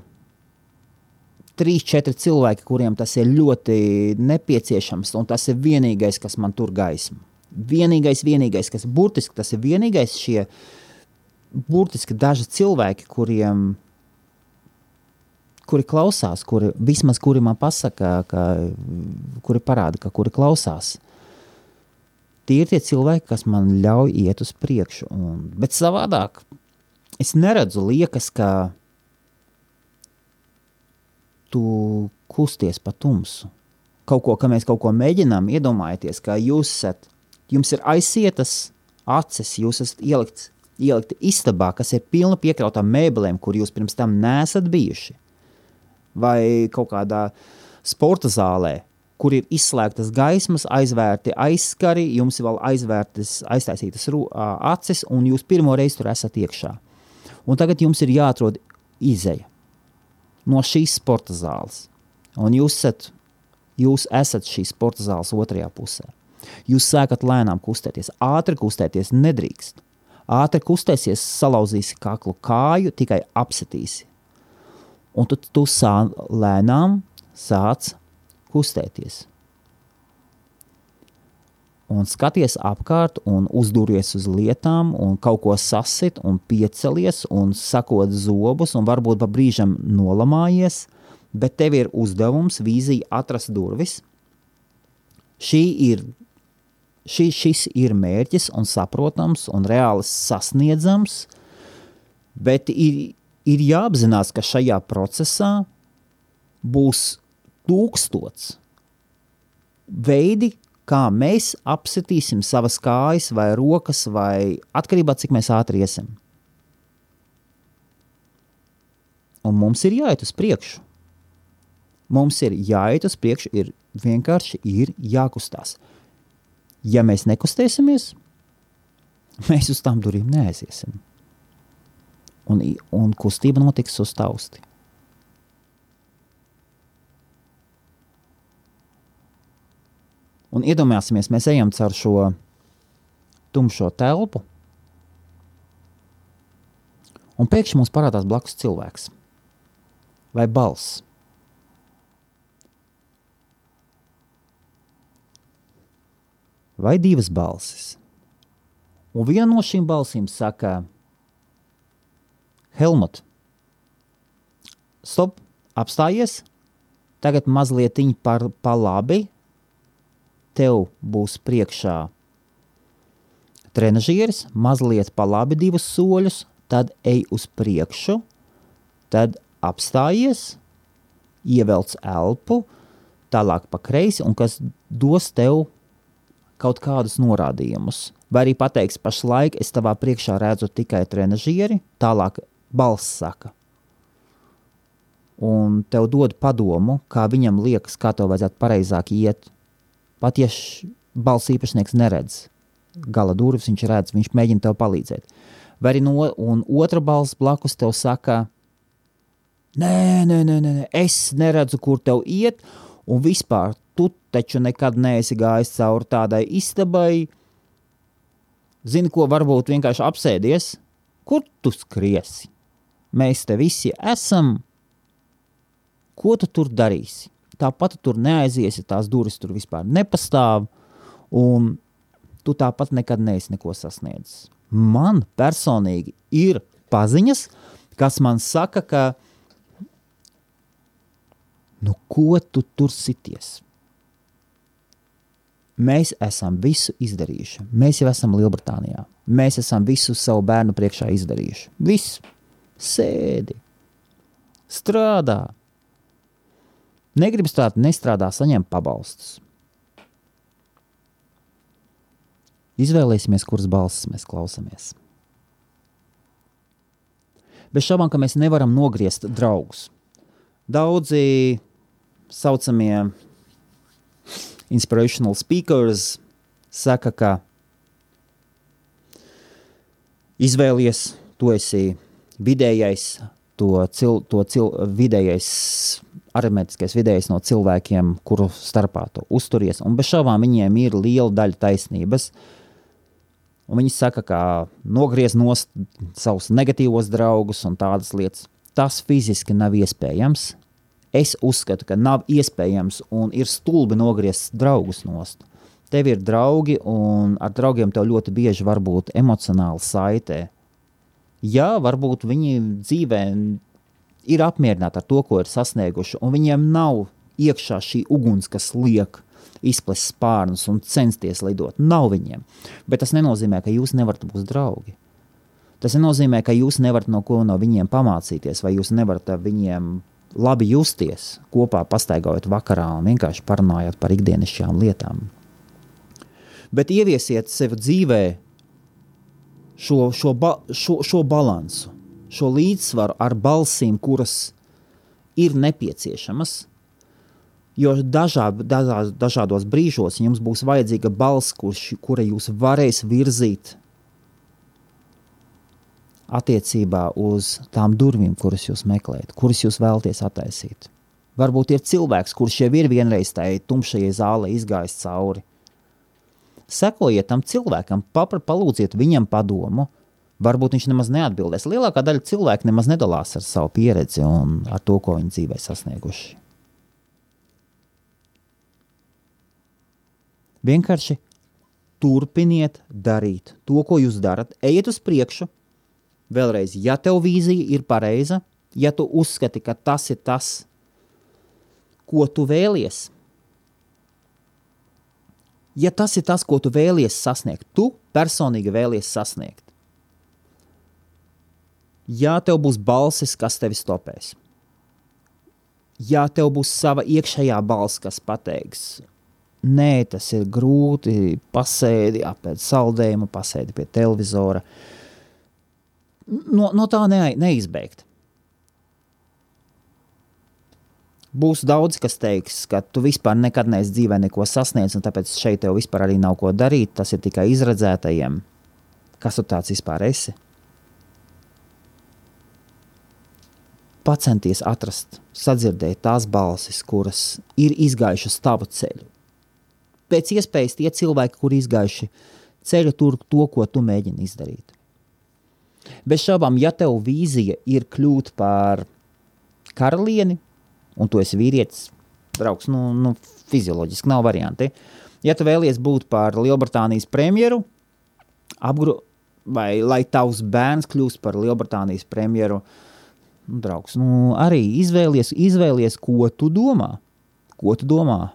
trīs, četri cilvēki, kuriem tas ir ļoti nepieciešams, un tas ir vienīgais, kas man tur gaismu. Vienīgais, vienīgais, kas burtiski tas ir vienīgais, šie burtiski daži cilvēki, kuriem kuri klausās, kuri vismaz kuri man pasaka, ka, kuri parāda, ka kuri klausās. Tie ir tie cilvēki, kas man ļauj iet uz priekšu. Un, bet savādāk es neredzu, liekas, ka tu kusties pa tumsu. Kaut ko, ka mēs kaut ko mēģinām, iedomājieties, ka jūs esat, jums ir aizsietas acis, jūs esat ielikts, ielikti istabā, kas ir pilna piekrautām mēbelēm, kur jūs pirms tam neesat bijuši vai kaut kādā sporta zālē, kur ir izslēgtas gaismas, aizvērti aizskari, jums ir vēl aizvērtas, aiztaisītas acis, un jūs pirmo reizi tur esat iekšā. Un tagad jums ir jāatrod izeja no šīs sporta zāles. Un jūs esat, jūs esat šīs sporta zāles otrajā pusē. Jūs sākat lēnām kustēties, ātri kustēties nedrīkst. Ātri kustēsies, salauzīsi kaklu kāju, tikai apsitīsi un tad tu sā, lēnām sāc kustēties. Un skaties apkārt, un uzduries uz lietām, un kaut ko sasit, un piecelies, un sakot zobus, un varbūt pa brīžam nolamājies, bet tev ir uzdevums, vīzija atrast durvis. Šī ir, šī, šis ir mērķis, un saprotams, un reāli sasniedzams, bet ir, ir jāapzinās, ka šajā procesā būs tūkstots veidi, kā mēs apsitīsim savas kājas vai rokas, vai atkarībā cik mēs ātri iesim. Un mums ir jāiet uz priekšu. Mums ir jāiet uz priekšu, ir vienkārši ir jākustās. Ja mēs nekustēsimies, mēs uz tām durvīm neaiziesim un, un kustība notiks uz tausti. Un iedomāsimies, mēs ejam caur šo tumšo telpu, un pēkšņi mums parādās blakus cilvēks vai balss. Vai divas balsis. Un viena no šīm balsīm saka, Helmut, stop, apstājies. Tagad mazliet par pa labi. Tev būs priekšā trenižieris, mazliet pa labi divus soļus, tad ej uz priekšu, tad apstājies, ievelc elpu, tālāk pa kreisi, un kas dos tev kaut kādus norādījumus. Vai arī pateiks, pašlaik es tavā priekšā redzu tikai trenižieri, tālāk balss saka. Un tev dod padomu, kā viņam liekas, kā tev vajadzētu pareizāk iet. Pat ja balss īpašnieks neredz gala durvis, viņš redz, viņš mēģina tev palīdzēt. Vai arī no otra balss blakus tev saka, nē, nē, nē, nē, es neredzu, kur tev iet, un vispār tu taču nekad neesi gājis cauri tādai istabai. Zini, ko varbūt vienkārši apsēdies, kur tu skriesi? Mēs te visi esam. Ko tu tur darīsi? Tāpat tu tur neaiziesi, tās durvis tur vispār nepastāv, un tu tāpat nekad neesi neko sasniedzis. Man personīgi ir paziņas, kas man saka, ka nu, ko tu tur sities? Mēs esam visu izdarījuši. Mēs jau esam Lielbritānijā. Mēs esam visu savu bērnu priekšā izdarījuši. Viss sēdi, strādā. Negribu strādāt, nestrādā, saņem pabalstus. Izvēlēsimies, kuras balsis mēs klausāmies. Bez šaubām, ka mēs nevaram nogriezt draugus. Daudzi saucamie inspirational speakers saka, ka izvēlies, tu esi vidējais, to, cil, to cil, vidējais, aritmētiskais vidējais no cilvēkiem, kuru starpā tu uzturies. Un bez šaubām viņiem ir liela daļa taisnības. Un viņi saka, ka nogriez nost savus negatīvos draugus un tādas lietas. Tas fiziski nav iespējams. Es uzskatu, ka nav iespējams un ir stulbi nogriezt draugus nost. Tev ir draugi, un ar draugiem tev ļoti bieži var būt emocionāla saite. Jā, varbūt viņi dzīvē ir apmierināti ar to, ko ir sasnieguši, un viņiem nav iekšā šī uguns, kas liek izplest spārnus un censties lidot. Nav viņiem. Bet tas nenozīmē, ka jūs nevarat būt draugi. Tas nenozīmē, ka jūs nevarat no ko no viņiem pamācīties, vai jūs nevarat ar viņiem labi justies kopā, pastaigājot vakarā un vienkārši parunājot par ikdienišķām lietām. Bet ieviesiet sev dzīvē šo, šo, ba, šo, šo balansu, šo līdzsvaru ar balsīm, kuras ir nepieciešamas. Jo dažā, dažā, dažādos brīžos jums būs vajadzīga balss, kurš, kura jūs varēs virzīt attiecībā uz tām durvīm, kuras jūs meklējat, kuras jūs vēlaties attaisīt. Varbūt ir cilvēks, kurš jau ir vienreiz tajā tumšajā zālē izgājis cauri. Sekojiet tam cilvēkam, palūdziet viņam padomu. Varbūt viņš nemaz neatbildēs. Lielākā daļa cilvēku nemaz nedalās ar savu pieredzi un ar to, ko viņi dzīvē sasnieguši. Vienkārši turpiniet darīt to, ko jūs darat, ejiet uz priekšu, Vēlreiz, ja tev vīzija ir pareiza, ja tu uzskati, ka tas ir tas, ko tu vēlies, ja tas ir tas, ko tu vēlies sasniegt, tu personīgi vēlies sasniegt, ja tev būs balsis, kas tevi stopēs, ja tev būs sava iekšējā balss, kas pateiks, nē, tas ir grūti, pasēdi apēd saldējumu, pasēdi pie televizora, no, no tā ne, neizbēgt. Būs daudz, kas teiks, ka tu vispār nekad neesi dzīvē neko sasniedzis, un tāpēc šeit tev vispār arī nav ko darīt. Tas ir tikai izredzētajiem. Kas tu tāds vispār esi? Pacenties atrast, sadzirdēt tās balsis, kuras ir izgājušas tavu ceļu. Pēc iespējas tie cilvēki, kuri izgājuši ceļu tur, to, ko tu mēģini izdarīt. Bez šaubām, ja tev vīzija ir kļūt par karalieni, un tu esi vīrietis, draugs, nu, nu fizioloģiski nav varianti. Ja tu vēlies būt par Lielbritānijas premjeru, apgru, vai lai tavs bērns kļūst par Lielbritānijas premjeru, nu, draugs, nu, arī izvēlies, izvēlies, ko tu domā. Ko tu domā?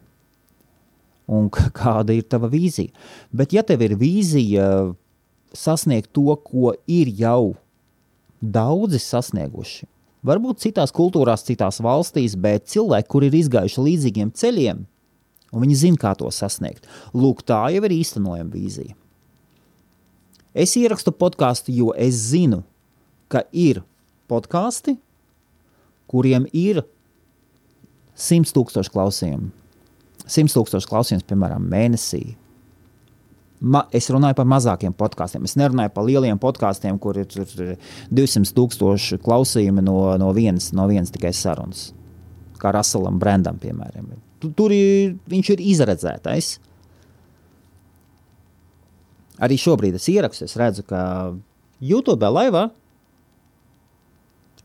Un kāda ir tava vīzija? Bet, ja tev ir vīzija, sasniegt to, ko ir jau daudzi sasnieguši. Varbūt citās kultūrās, citās valstīs, bet cilvēki, kur ir izgājuši līdzīgiem ceļiem, un viņi zina, kā to sasniegt. Lūk, tā jau ir īstenojama vīzija. Es ierakstu podkāstu, jo es zinu, ka ir podkāsti, kuriem ir 100 tūkstoši klausījumu. 100 tūkstoši klausījumus, piemēram, mēnesī. Ma, es runāju par mazākiem podkāstiem. Es nerunāju par lieliem podkāstiem, kur ir 200 tūkstoši klausījumi no, no, vienas, no vienas tikai sarunas. Kā Raselam Brandam, piemēram. Tur ir, viņš ir izredzētais. Arī šobrīd es ierakstu, es redzu, ka YouTube laivā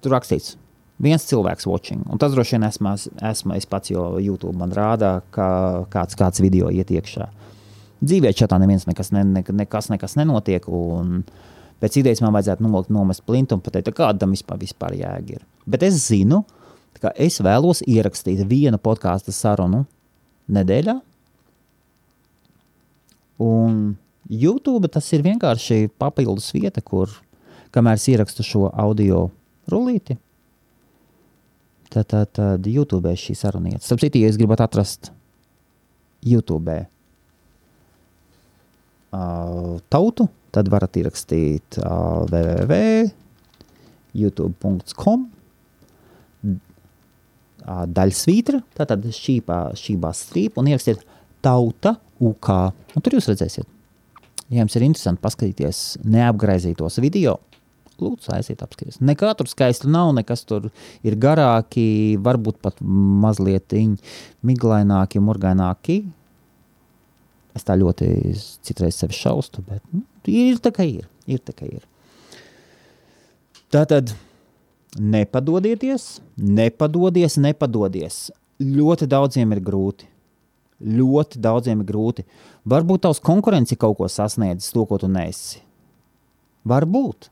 tur rakstīts viens cilvēks watching. Un tas droši vien esmu, esmu es pats, jo YouTube man rāda, ka kāds, kāds video iet iekšā. Dzīvē čatā neviens nekas, ne, ne, nekas, nekas nenotiek. Pēc idejas man vajadzētu nolikt, nomest plintu un pateikt, kāda tam vispār, vispār jēga ir. Bet es zinu, ka es vēlos ierakstīt vienu podkāstu sarunu nedēļā. Un YouTube tas ir vienkārši papildus vieta, kur, kamēr es ierakstu šo audio rullīti, tad, tad, tad YouTube šī saruna iet. Starp citu, ja jūs gribat atrast YouTube tautu, tad varat ierakstīt uh, www.youtube.com uh, daļsvītra, tātad šķībā, šķībā strīpa un ierakstiet tauta UK. Un tur jūs redzēsiet. Ja jums ir interesanti paskatīties neapgraizītos video, lūdzu, aiziet apskatīties. Nekā tur skaisti nav, nekas tur ir garāki, varbūt pat mazliet miglaināki, murgaināki. Es tā ļoti citreiz sevi šaustu, bet nu, ir tā, kā ir. ir, tā, kā ir. Tā tad nepadodieties, nepadodies, nepadodies. Ļoti daudziem ir grūti. Ļoti daudziem ir grūti. Varbūt tavs konkurence kaut ko sasniedzis, to, ko tu nesi. Varbūt.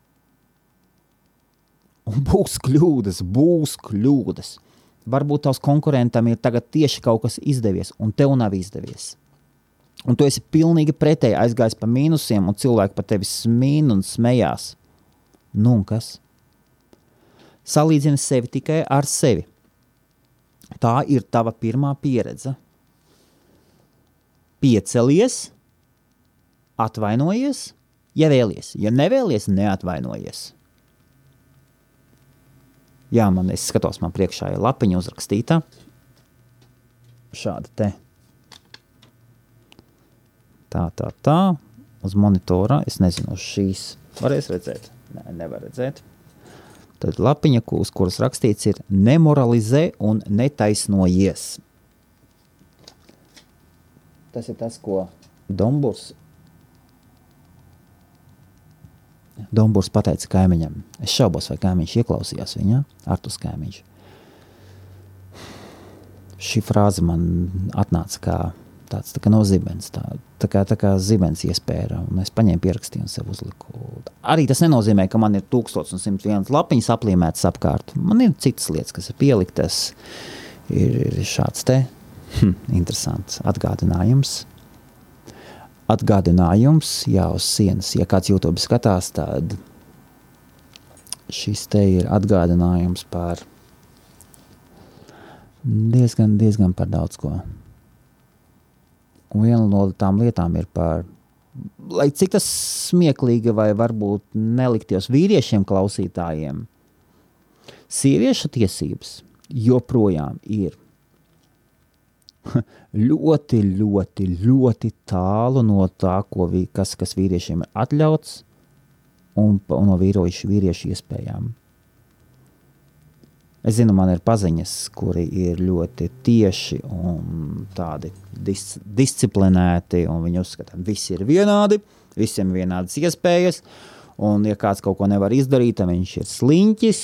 Un būs kļūdas, būs kļūdas. Varbūt tavs konkurentam ir tagad tieši kaut kas izdevies, un tev nav izdevies. Un tu esi pilnīgi pretēji aizgājis pa mīnusiem, un cilvēki par tevi smīn un smējās. Nu, un kas? Salīdzini sevi tikai ar sevi. Tā ir tava pirmā pieredze. Piecelies, atvainojies, ja vēlies. Ja nevēlies, neatvainojies. Jā, man es skatos, man priekšā ir lapiņa uzrakstīta. Šāda te tā, tā, tā, uz monitora. Es nezinu, uz šīs varēs redzēt. Nē, nevar redzēt. Tad lapiņa, uz kuras rakstīts, ir nemoralizē un netaisnojies. Tas ir tas, ko Domburs, Domburs pateica kaimiņam. Es šaubos, vai kaimiņš ieklausījās viņā, Artus kaimiņš. Šī frāze man atnāca kā tāds tā kā no zibens. Tā, tā kā, tā kā zibens iespēja, un es paņēmu pierakstīju un sev uzliku. Arī tas nenozīmē, ka man ir 1101 lapiņas aplīmētas apkārt. Man ir citas lietas, kas ir pieliktas. Ir, ir šāds te hm, interesants atgādinājums. Atgādinājums, jā, uz sienas. Ja kāds YouTube skatās, tad šis te ir atgādinājums par diezgan, diezgan par daudz ko. Un viena no tām lietām ir par, lai cik tas smieklīgi vai varbūt nelikties vīriešiem klausītājiem, sieviešu tiesības joprojām ir ļoti, ļoti, ļoti tālu no tā, vi, kas, kas vīriešiem ir atļauts un, un no vīrošu, vīriešu iespējām. Es zinu, man ir paziņas, kuri ir ļoti tieši un tādi dis disciplinēti, un viņi uzskata, ka visi ir vienādi, visiem ir vienādas iespējas, un ja kāds kaut ko nevar izdarīt, tad viņš ir sliņķis,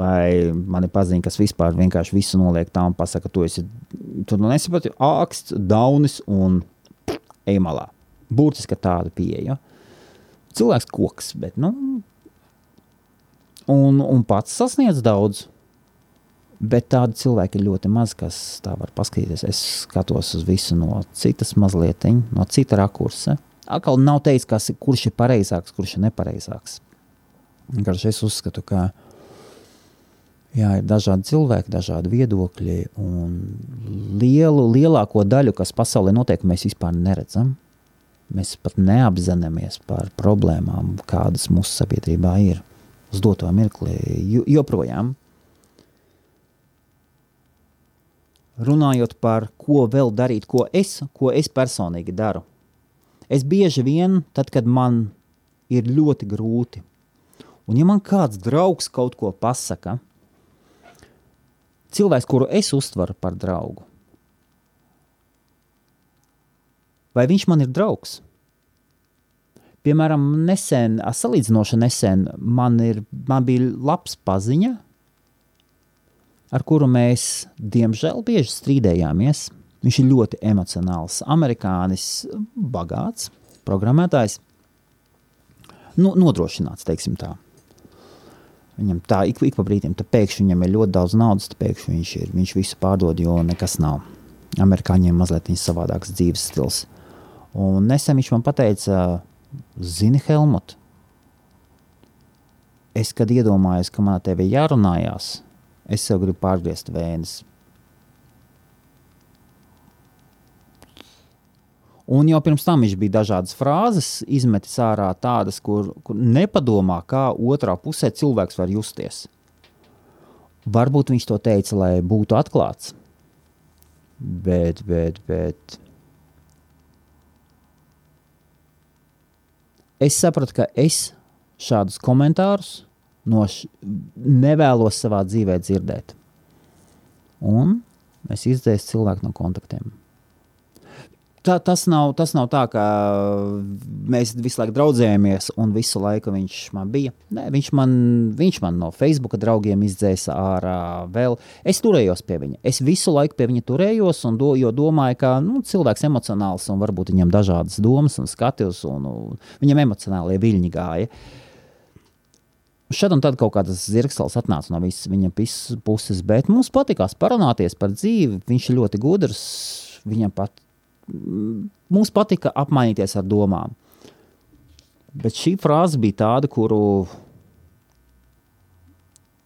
vai man ir paziņa, kas vispār vienkārši visu noliek tā un pasaka, tu esi, tu nu nesaproti, āksts, daunis un ej malā. Būtiski tāda pieeja. Cilvēks koks, bet, nu, un, un pats sasniedz daudz. Bet tādu cilvēku ir ļoti maz, kas tā var paskatīties. Es skatos uz visu no citas mazliet, no cita rakursa. Atkal nav teiks, kas, kurš ir pareizāks, kurš ir nepareizāks. Vienkārši es uzskatu, ka Jā, ir dažādi cilvēki, dažādi viedokļi, un lielu, lielāko daļu, kas pasaulē notiek, mēs vispār neredzam. Mēs pat neapzināmies par problēmām, kādas mūsu sabiedrībā ir uz doto mirkli. Joprojām runājot par ko vēl darīt, ko es, ko es personīgi daru. Es bieži vien, tad, kad man ir ļoti grūti, un ja man kāds draugs kaut ko pasaka, cilvēks, kuru es uztveru par draugu, vai viņš man ir draugs? Piemēram, nesen, salīdzinoši nesen, man, ir, man bija labs paziņa, ar kuru mēs, diemžēl, bieži strīdējāmies. Viņš ir ļoti emocionāls, amerikānis, bagāts, programmētājs, nu, nodrošināts, teiksim tā. Viņam tā ik, ik pa brīdim, tad pēkšņi viņam ir ļoti daudz naudas, tad pēkšņi viņš, ir, viņš visu pārdod, jo nekas nav. Amerikāņiem mazliet savādāks dzīves stils. Un nesen viņš man teica, zini, Helmut, es kad iedomājos, ka man ar tevi jārunājās, es sev gribu pārgriezt vēnes. Un jau pirms tam viņš bija dažādas frāzes, izmetis ārā tādas, kur, kur nepadomā, kā otrā pusē cilvēks var justies. Varbūt viņš to teica, lai būtu atklāts. Bet, bet, bet. Es sapratu, ka es šādus komentārus no š... nevēlos savā dzīvē dzirdēt. Un es izdzēsu cilvēku no kontaktiem. Tā, tas, nav, tas nav tā, ka mēs visu laiku draudzējāmies, un visu laiku viņš man bija. Nē, viņš, man, viņš man no Facebook draugiem izdzēsa ārā vēl. Es turējos pie viņa. Es visu laiku pie viņa turējos, do, jo domāju, ka nu, cilvēks emocionāls un varbūt viņam dažādas domas un skatus, un, un viņam emocionālie viļņi gāja. Šad un tad kaut kādas zirgstals atnāca no visas viņa puses, bet mums patīkās parunāties par dzīvi. Viņš ir ļoti gudrs. Viņam pat mums patika apmainīties ar domām. Bet šī frāze bija tāda, kuru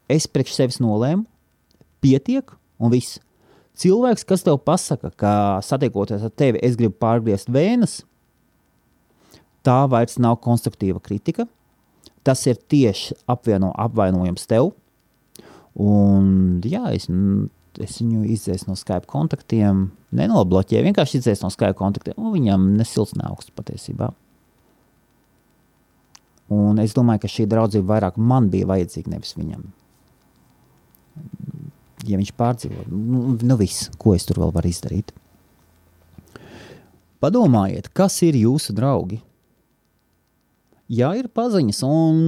es priekš sevis nolēmu, pietiek un viss. Cilvēks, kas tev pasaka, ka satiekoties ar tevi, es gribu pārgriezt vēnas, tā vairs nav konstruktīva kritika tas ir tieši apvieno, apvainojums tev. Un, jā, es, es viņu izdzēsu no Skype kontaktiem, nenobloķēju, vienkārši izdzēsu no Skype kontaktiem. Viņam nesilts ne augsts patiesībā. Un es domāju, ka šī draudzība vairāk man bija vajadzīga, nevis viņam. Ja viņš pārdzīvo, nu, nu viss, ko es tur vēl varu izdarīt. Padomājiet, kas ir jūsu draugi? Ja ir paziņas, un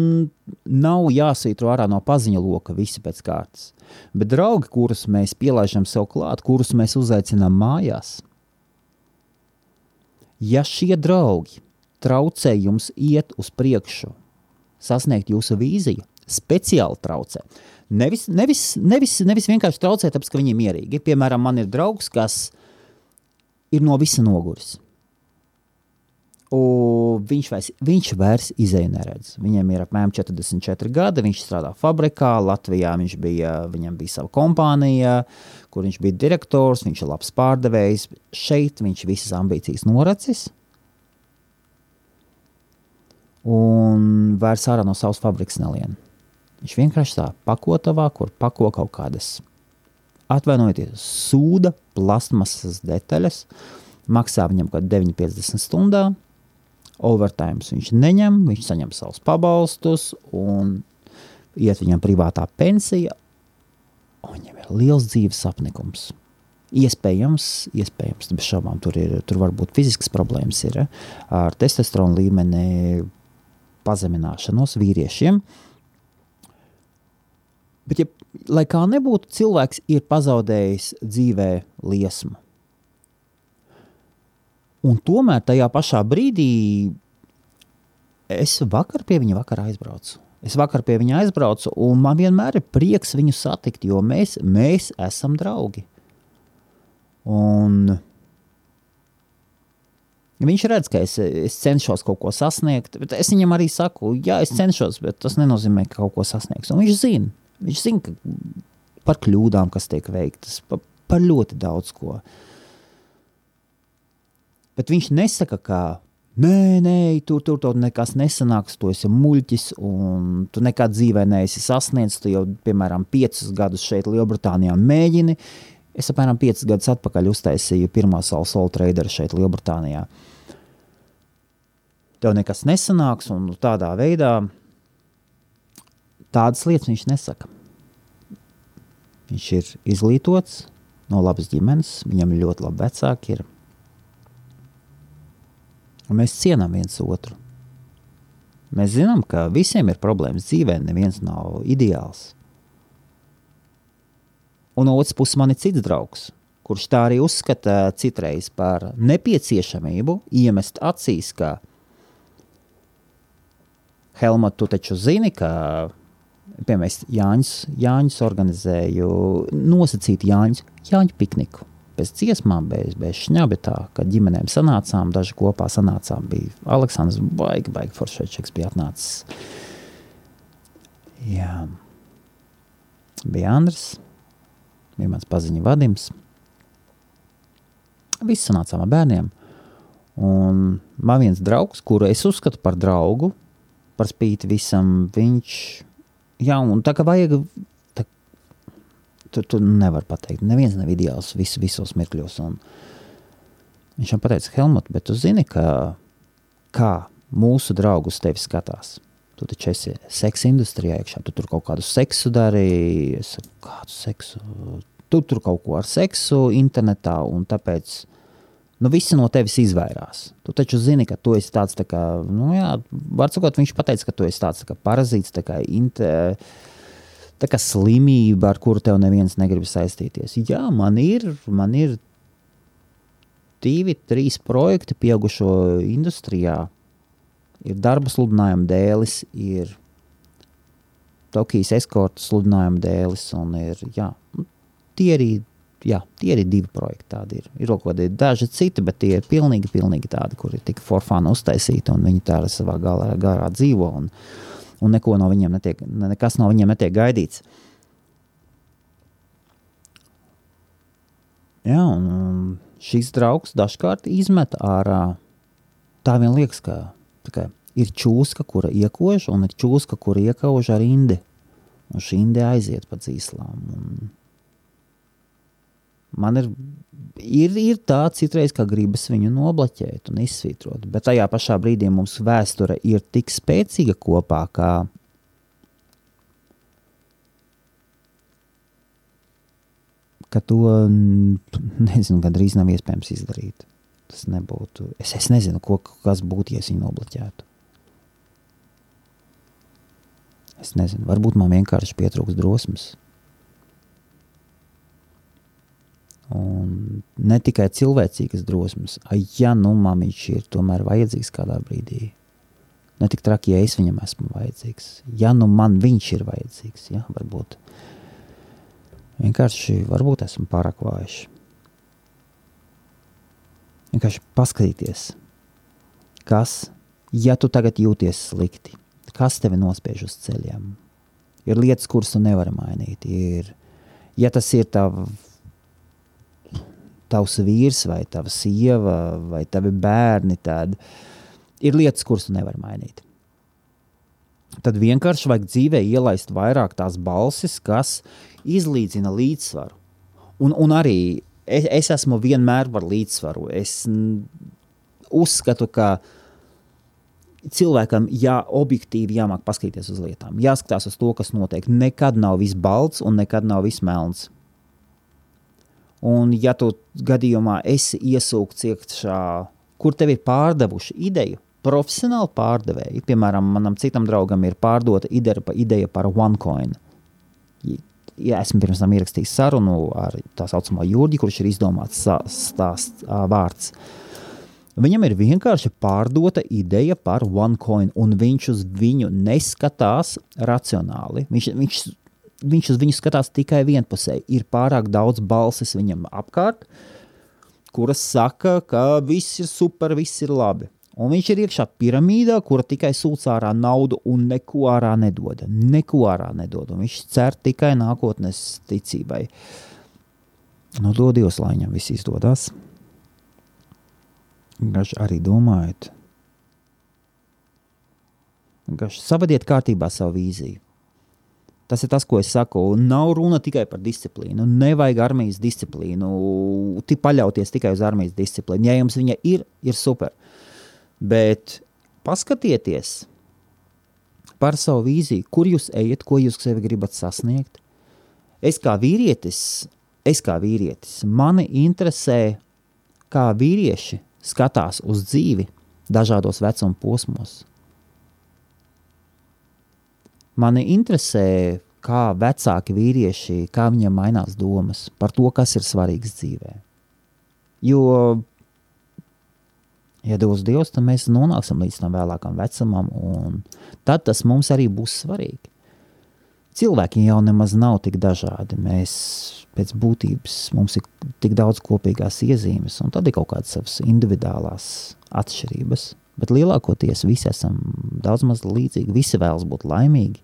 nav jāsītro ārā no paziņu loka visi pēc kārtas, bet draugi, kurus mēs pielaižam sev klāt, kurus mēs uzaicinām mājās, ja šie draugi traucē jums iet uz priekšu, sasniegt jūsu vīziju, speciāli traucē. Nevis, nevis, nevis, nevis vienkārši traucē, tāpēc, ka viņi ir mierīgi. Piemēram, man ir draugs, kas ir no visa noguris viņš vairs, viņš vairs izēju neredz. Viņam ir apmēram 44 gadi. Viņš strādā fabrikā. Latvijā viņš bija, viņam bija sava kompānija, kur viņš bija direktors. Viņš ir labs pārdevējs. Šeit viņš visas ambīcijas noracis. Un vairs ārā no savas fabrikas nelien. Viņš vienkārši tā pakotavā, kur pako kaut kādas, atvainojieties, sūda, plasmasas detaļas. Maksā viņam kaut kādā 9,50 stundā overtime viņš neņem, viņš saņem savus pabalstus un iet viņam privātā pensija. Viņam ir liels dzīves apnikums. Iespējams, iespējams bez šaubām, tur, ir, tur var būt fiziskas problēmas ir, ar testosterona līmeni pazemināšanos vīriešiem. Bet, ja, lai kā nebūtu, cilvēks ir pazaudējis dzīvē liesmu. Un tomēr tajā pašā brīdī es vakar pie viņa vakar aizbraucu. Es vakar pie viņa aizbraucu, un man vienmēr ir prieks viņu satikt, jo mēs, mēs esam draugi. Un viņš redz, ka es, es cenšos kaut ko sasniegt, bet es viņam arī saku, jā, es cenšos, bet tas nenozīmē, ka kaut ko sasniegšu. Un viņš zina, viņš zina, par kļūdām, kas tiek veiktas, par, par ļoti daudz ko. Bet viņš nesaka, ka Nē, nē, tur, tur, tur nekas nesanāks, tu esi muļķis, un tu nekad dzīvē neesi sasniedzis. Tu jau, piemēram, piecus gadus šeit, Lielbritānijā, mēģini. Es apmēram piecus gadus atpakaļ uztaisīju pirmā savu solo traderu šeit, Lielbritānijā. Tev nekas nesanāks, un tādā veidā tādas lietas viņš nesaka. Viņš ir izglītots, no labas ģimenes, viņam ļoti labi vecāki ir un mēs cienām viens otru. Mēs zinām, ka visiem ir problēmas dzīvē, neviens nav ideāls. Un no otras puses, man ir cits draugs, kurš tā arī uzskata citreiz par nepieciešamību iemest acīs, ka Helmut, tu taču zini, ka piemēram, Jāņus, Jāņus organizēju nosacītu Jāņus, Jāņu pikniku bez dziesmām, bez, bez šņabetā, kad ģimenēm sanācām, daži kopā sanācām, bija Aleksandrs Baigi, Baigi Foršečeks bija atnācis. Jā. Bija Andris, bija mans paziņa Vadims. Visi sanācām ar bērniem. Un man viens draugs, kuru es uzskatu par draugu, par spīti visam, viņš, jā, un tā kā vajag tu, tu nevari pateikt. Neviens nav ideāls vis, visos mirkļos. Un viņš man teica, Helmut, bet tu zini, ka kā mūsu draugi uz tevi skatās. Tu taču esi seksa industrijā iekšā, tu tur kaut kādu seksu dari, es kādu seksu? Tu tur kaut ko ar seksu internetā, un tāpēc nu, visi no tevis izvairās. Tu taču zini, ka tu esi tāds, tā kā, nu jā, var sakot, viņš pateica, ka tu esi tāds tā kā parazīts, tā kā inter, tā kā slimība, ar kuru tev neviens negrib saistīties. Jā, man ir, man ir divi, trīs projekti pieaugušo industrijā. Ir darba sludinājuma dēlis, ir Tokijas eskorta sludinājuma dēlis, un ir, jā, tie arī, jā, tie arī divi projekti tādi ir. Ir kaut kādi daži citi, bet tie ir pilnīgi, pilnīgi tādi, kuri tika forfāna uztaisīti, un viņi tā ar savā galā, garā dzīvo. Un, un neko no viņiem netiek, nekas no viņiem netiek gaidīts. Jā, un šis draugs dažkārt izmet ārā. Tā vien liekas, ka kā, ir čūska, kura iekož, un ir čūska, kura iekauž ar indi. Un šī indi aiziet pa dzīslām. Un man ir, ir, ir tā citreiz, ka gribas viņu nobloķēt un izsvītrot, bet tajā pašā brīdī mums vēsture ir tik spēcīga kopā, ka ka to nezinu, gandrīz nav iespējams izdarīt. Tas nebūtu. Es, es nezinu, ko, kas būtu, ja es viņu nobloķētu. Es nezinu, varbūt man vienkārši pietrūks drosmes. Un ne tikai cilvēcīgas drosmes, ja nu mamiņš ir tomēr vajadzīgs kādā brīdī. Ne tik traki, ja es viņam esmu vajadzīgs. Ja nu man viņš ir vajadzīgs, ja, varbūt. Vienkārši varbūt esmu pārāk vājš. Vienkārši paskatīties, kas, ja tu tagad jūties slikti, kas tevi nospiež uz ceļiem. Ir lietas, kuras tu nevari mainīt. Ir, ja tas ir tavs tavs vīrs, vai tava sieva, vai tavi bērni, tad ir lietas, kuras tu nevari mainīt. Tad vienkārši vajag dzīvē ielaist vairāk tās balsis, kas izlīdzina līdzsvaru. Un, un arī es, es esmu vienmēr par līdzsvaru. Es uzskatu, ka cilvēkam jā, objektīvi jāmāk paskatīties uz lietām, jāskatās uz to, kas notiek. Nekad nav viss balts un nekad nav viss melns. Un, ja tu gadījumā esi iesūkts iekšā, kur tev ir pārdevuši ideju, profesionāli pārdevēji, piemēram, manam citam draugam ir pārdota ideja, ideja par OneCoin. Ja esmu pirms tam ierakstījis sarunu ar tā saucamo Jurģi, kurš ir izdomāts stāsts vārds. Viņam ir vienkārši pārdota ideja par OneCoin, un viņš uz viņu neskatās racionāli. Viņš, viņš viņš uz viņu skatās tikai vienpusēji. Ir pārāk daudz balsis viņam apkārt, kuras saka, ka viss ir super, viss ir labi. Un viņš ir iekšā piramīdā, kura tikai sūc ārā naudu un neko ārā nedod. Neko ārā nedod. Un viņš cer tikai nākotnes ticībai. Nu, dod Dievs, lai viņam viss izdodas. Gaši arī domājot. Gaši savadiet kārtībā savu vīziju. Tas ir tas, ko es saku. Nav runa tikai par disciplīnu. Nevajag armijas disciplīnu, paļauties tikai uz armijas disciplīnu. Ja jums viņa ir, ir super. Bet paskatieties par savu vīziju, kur jūs ejat, ko jūs sevi gribat sasniegt. Es kā vīrietis, es kā vīrietis, mani interesē, kā vīrieši skatās uz dzīvi dažādos vecuma posmos. Mani interesē, kā vecāki vīrieši, kā viņiem mainās domas par to, kas ir svarīgs dzīvē. Jo, ja dos Dievs, tad mēs nonāksim līdz tam vēlākam vecumam, un tad tas mums arī būs svarīgi. Cilvēki jau nemaz nav tik dažādi. Mēs pēc būtības mums ir tik daudz kopīgās iezīmes, un tad ir kaut kādas savas individuālās atšķirības. Bet lielākoties visi esam daudz maz līdzīgi. Visi vēlas būt laimīgi.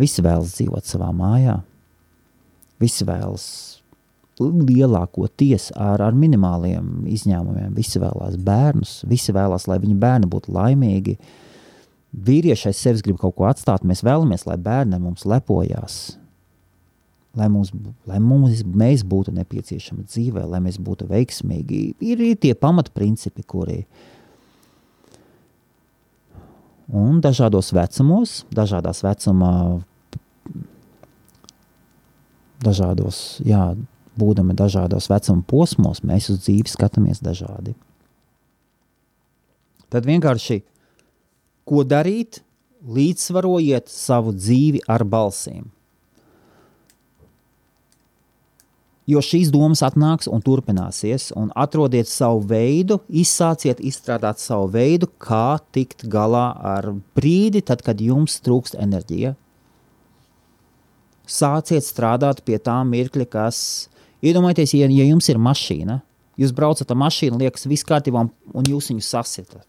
Visi vēlas dzīvot savā mājā, visi vēlas lielākoties ar, ar minimāliem izņēmumiem. Visi vēlās bērnus, visi vēlās, lai viņu bērni būtu laimīgi. Vīrieši aiz sevis grib kaut ko atstāt. Mēs vēlamies, lai bērni mums lepojās, lai, mums, lai mums, mēs būtu nepieciešami dzīvē, lai mēs būtu veiksmīgi. Ir, ir tie pamatprincipi, kuri ir Un dažādos vecumos, dažādās vecumā, dažādos, jā, būdami dažādos vecuma posmos, mēs uz dzīvi skatāmies dažādi. Tad vienkārši, ko darīt, līdzsvarojiet savu dzīvi ar balsīm. Jo šīs domas atnāks un turpināsies, un atrodiet savu veidu, izsāciet izstrādāt savu veidu, kā tikt galā ar brīdi, tad, kad jums trūkst enerģija. Sāciet strādāt pie tā mirkļa, kas, iedomājieties, ja, ja jums ir mašīna, jūs braucat ar mašīnu, liekas, viss kārtībā, un jūs viņu sasitat.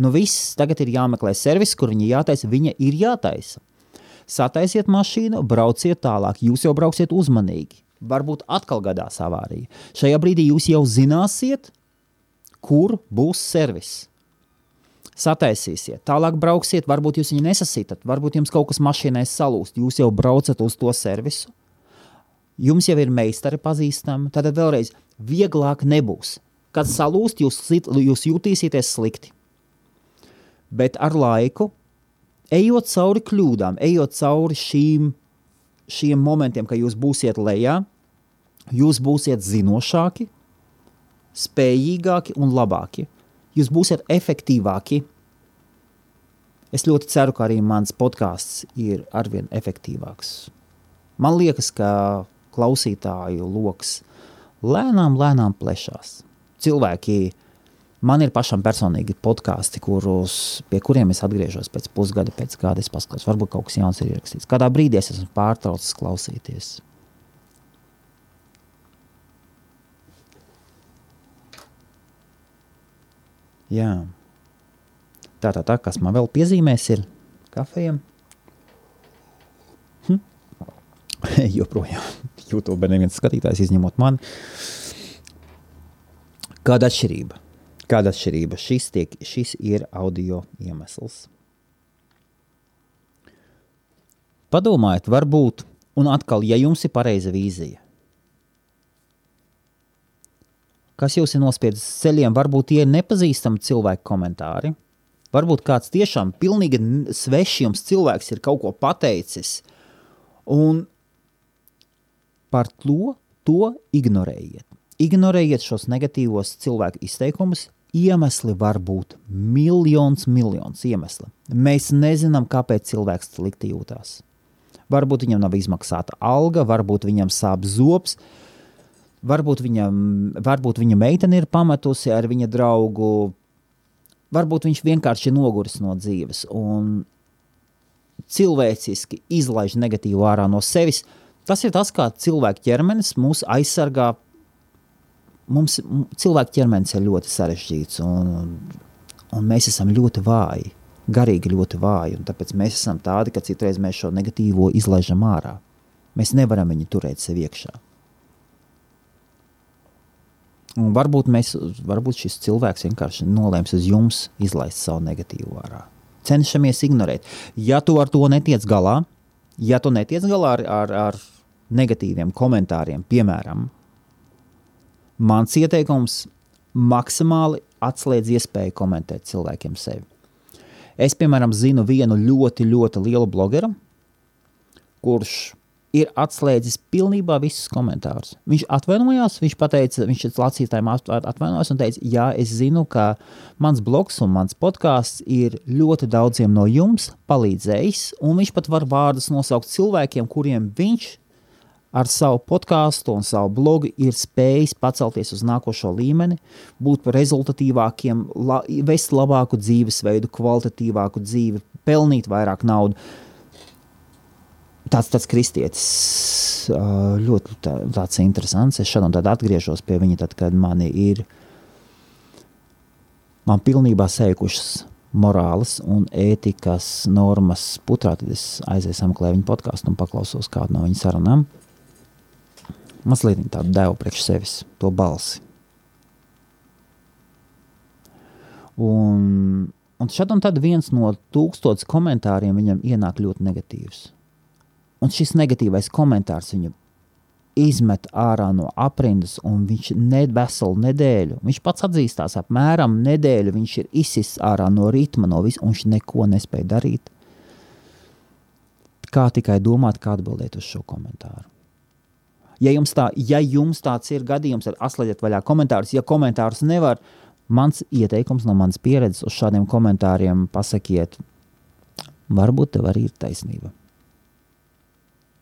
Nu viss, tagad ir jāmeklē servis, kur viņa jātaisa, viņa ir jātaisa. Sataisiet mašīnu, brauciet tālāk, jūs jau brauksiet uzmanīgi varbūt atkal gadās avārija. Šajā brīdī jūs jau zināsiet, kur būs servis. Sataisīsiet, tālāk brauksiet, varbūt jūs viņu nesasītat, varbūt jums kaut kas mašīnai salūst, jūs jau braucat uz to servisu. Jums jau ir meistari pazīstami, tad vēlreiz vieglāk nebūs. Kad salūst, jūs, jūs jutīsieties slikti. Bet ar laiku, ejot cauri kļūdām, ejot cauri šīm šiem momentiem, kad jūs būsiet lejā, jūs būsiet zinošāki, spējīgāki un labāki. Jūs būsiet efektīvāki. Es ļoti ceru, ka arī mans podkāsts ir arvien efektīvāks. Man liekas, ka klausītāju lokus lēnām, lēnām plešās. Cilvēki Man ir pašam personīgi podkāsti, kurus, pie kuriem es atgriežos pēc pusgada, pēc gada. Es paskatos, varbūt kaut kas jauns ir ierakstīts. Kādā brīdī es esmu pārtraucis klausīties. Jā. Tā, tā, tā, kas man vēl piezīmēs, ir kafejam. Hm? Joprojām YouTube neviens skatītājs izņemot mani. Kāda atšķirība? Kāda atšķirība? Šis, tiek, šis ir audio iemesls. Padomājiet, varbūt, un atkal, ja jums ir pareiza vīzija, kas jūs ir nospiedis ceļiem, varbūt tie ir nepazīstami cilvēku komentāri. Varbūt kāds tiešām pilnīgi svešs jums cilvēks ir kaut ko pateicis, un par to, to ignorējiet. Ignorējiet šos negatīvos cilvēku izteikumus, Iemesli var būt miljons, miljons iemesli. Mēs nezinām, kāpēc cilvēks slikti jūtas. Varbūt viņam nav izmaksāta alga, varbūt viņam sāp zobs, varbūt, viņam, varbūt viņa meitene ir pametusi ar viņa draugu, varbūt viņš vienkārši ir noguris no dzīves un cilvēciski izlaiž negatīvu ārā no sevis. Tas ir tas, kā cilvēka ķermenis mūs aizsargā mums cilvēka ķermenis ir ļoti sarežģīts, un, un mēs esam ļoti vāji, garīgi ļoti vāji, tāpēc mēs esam tādi, ka citreiz mēs šo negatīvo izlaižam ārā. Mēs nevaram viņu turēt sev iekšā. Un varbūt, mēs, varbūt šis cilvēks vienkārši nolēms uz jums izlaist savu negatīvu ārā. Cenšamies ignorēt. Ja tu ar to netiec galā, ja tu netiec galā ar, ar, ar negatīviem komentāriem, piemēram, mans ieteikums maksimāli atslēdz iespēju komentēt cilvēkiem sevi. Es, piemēram, zinu vienu ļoti, ļoti lielu blogeru, kurš ir atslēdzis pilnībā visus komentārus. Viņš atvainojās, viņš pateica, viņš lasītājiem atvainojās un teica, jā, es zinu, ka mans blogs un mans podkāsts ir ļoti daudziem no jums palīdzējis, un viņš pat var vārdus nosaukt cilvēkiem, kuriem viņš ar savu podkāstu un savu blogu ir spējis pacelties uz nākošo līmeni, būt rezultatīvākiem, la, vest labāku dzīvesveidu, kvalitatīvāku dzīvi, pelnīt vairāk naudas tāds, tāds kristietis ļoti tā, tāds interesants. Es šādi un tad atgriežos pie viņa, tad, kad mani ir man pilnībā sēkušas morāles un ētikas normas putrā, tad es aizēju sameklēju viņa podkāstu un paklausos kādu no viņa sarunām. Mazliet tādu devu priekš sevis, to balsi. Un, un šad un tad viens no tūkstotis komentāriem viņam ienāk ļoti negatīvs Un šis negatīvais komentārs viņu izmet ārā no aprindas, un viņš ne veselu nedēļu, viņš pats atzīstās, apmēram nedēļu viņš ir izsists ārā no ritma, no vis, un viņš neko nespēja darīt. Kā tikai domāt, kā atbildēt uz šo komentāru. Ja jums, tā, ja jums tāds ir gadījums, tad atslēdziet vaļā komentārus. Ja komentārus nevar, mans ieteikums no manas pieredzes uz šādiem komentāriem pasakiet, varbūt tev arī ir taisnība.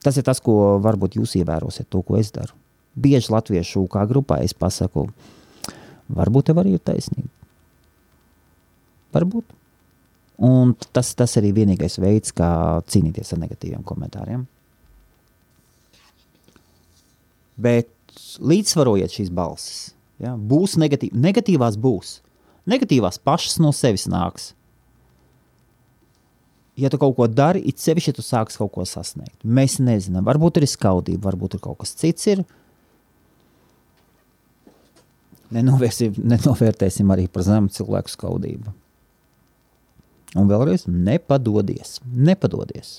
Tas ir tas, ko varbūt jūs ievērosiet, to, ko es daru. Bieži latviešu kā grupā es pasaku, varbūt tev arī ir taisnība. Varbūt. Un tas, tas arī vienīgais veids, kā cīnīties ar negatīviem komentāriem. Bet līdzsvarojiet šīs balsis. Ja? Būs negatīv, negatīvās būs. Negatīvās pašas no sevis nāks ja tu kaut ko dari, it sevišķi, ja tu sāksi kaut ko sasniegt. Mēs nezinām, varbūt ir skaudība, varbūt ir kaut kas cits. Ir. Nenovērtēsim arī par zemu cilvēku skaudību. Un vēlreiz, nepadodies, nepadodies.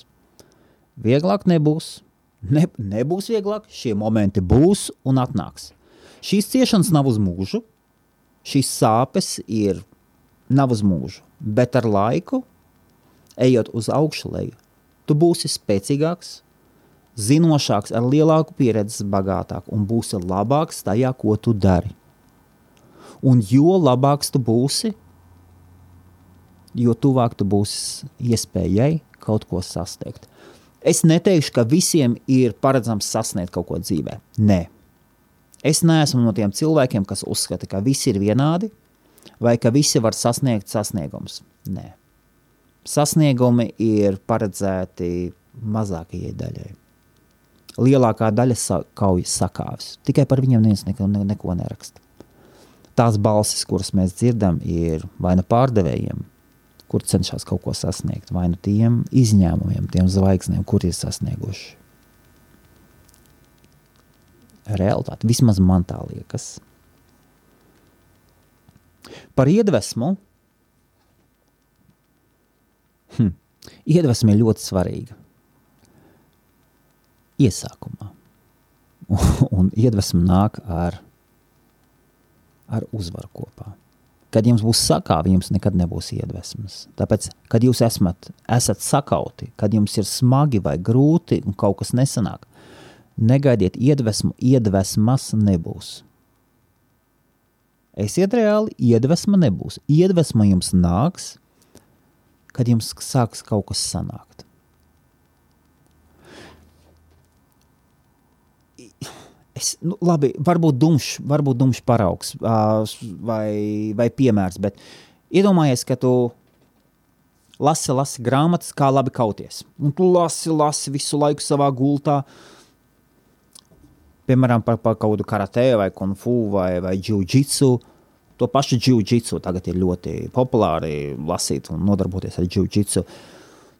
Vieglāk nebūs, ne, nebūs vieglāk, šie momenti būs un atnāks. Šīs ciešanas nav uz mūžu, šīs sāpes ir nav uz mūžu, bet ar laiku ejot uz augšu leju, tu būsi spēcīgāks, zinošāks, ar lielāku pieredzi, bagātāk un būsi labāks tajā, ko tu dari. Un jo labāks tu būsi, jo tuvāk tu būsi iespējai kaut ko sasniegt. Es neteikšu, ka visiem ir paredzams sasniegt kaut ko dzīvē. Nē. Es neesmu no tiem cilvēkiem, kas uzskata, ka visi ir vienādi vai ka visi var sasniegt sasniegums. Nē sasniegumi ir paredzēti mazākajai daļai. Lielākā daļa sa kaujas sakāvis. Tikai par viņiem neviens neko, ne, neko neraksta. Tās balsis, kuras mēs dzirdam, ir vai nu pārdevējiem, kur cenšas kaut ko sasniegt, vai nu tiem izņēmumiem, tiem zvaigznēm, kur ir sasnieguši. Realitāte, vismaz man tā liekas. Par iedvesmu Hm. Iedvesma ir ļoti svarīga. Iesākumā. Un iedvesma nāk ar, ar uzvaru kopā. Kad jums būs sakāvi, jums nekad nebūs iedvesmas. Tāpēc, kad jūs esmat, esat sakauti, kad jums ir smagi vai grūti un kaut kas nesanāk, negaidiet iedvesmu, iedvesmas nebūs. Esiet reāli, iedvesma nebūs. Iedvesma jums nāks, kad jums sāks kaut kas sanākt. Es, nu, labi, varbūt dumšs, varbūt dumšs paraugs uh, vai, vai piemērs, bet iedomājies, ka tu lasi, lasi grāmatas, kā labi kauties. Un tu lasi, lasi visu laiku savā gultā. piemēram, par, par kaut kādu karatē vai kung fu vai, vai jiu-jitsu. To pašu jiu-jitsu tagad ir ļoti populāri lasīt un nodarboties ar jiu-jitsu.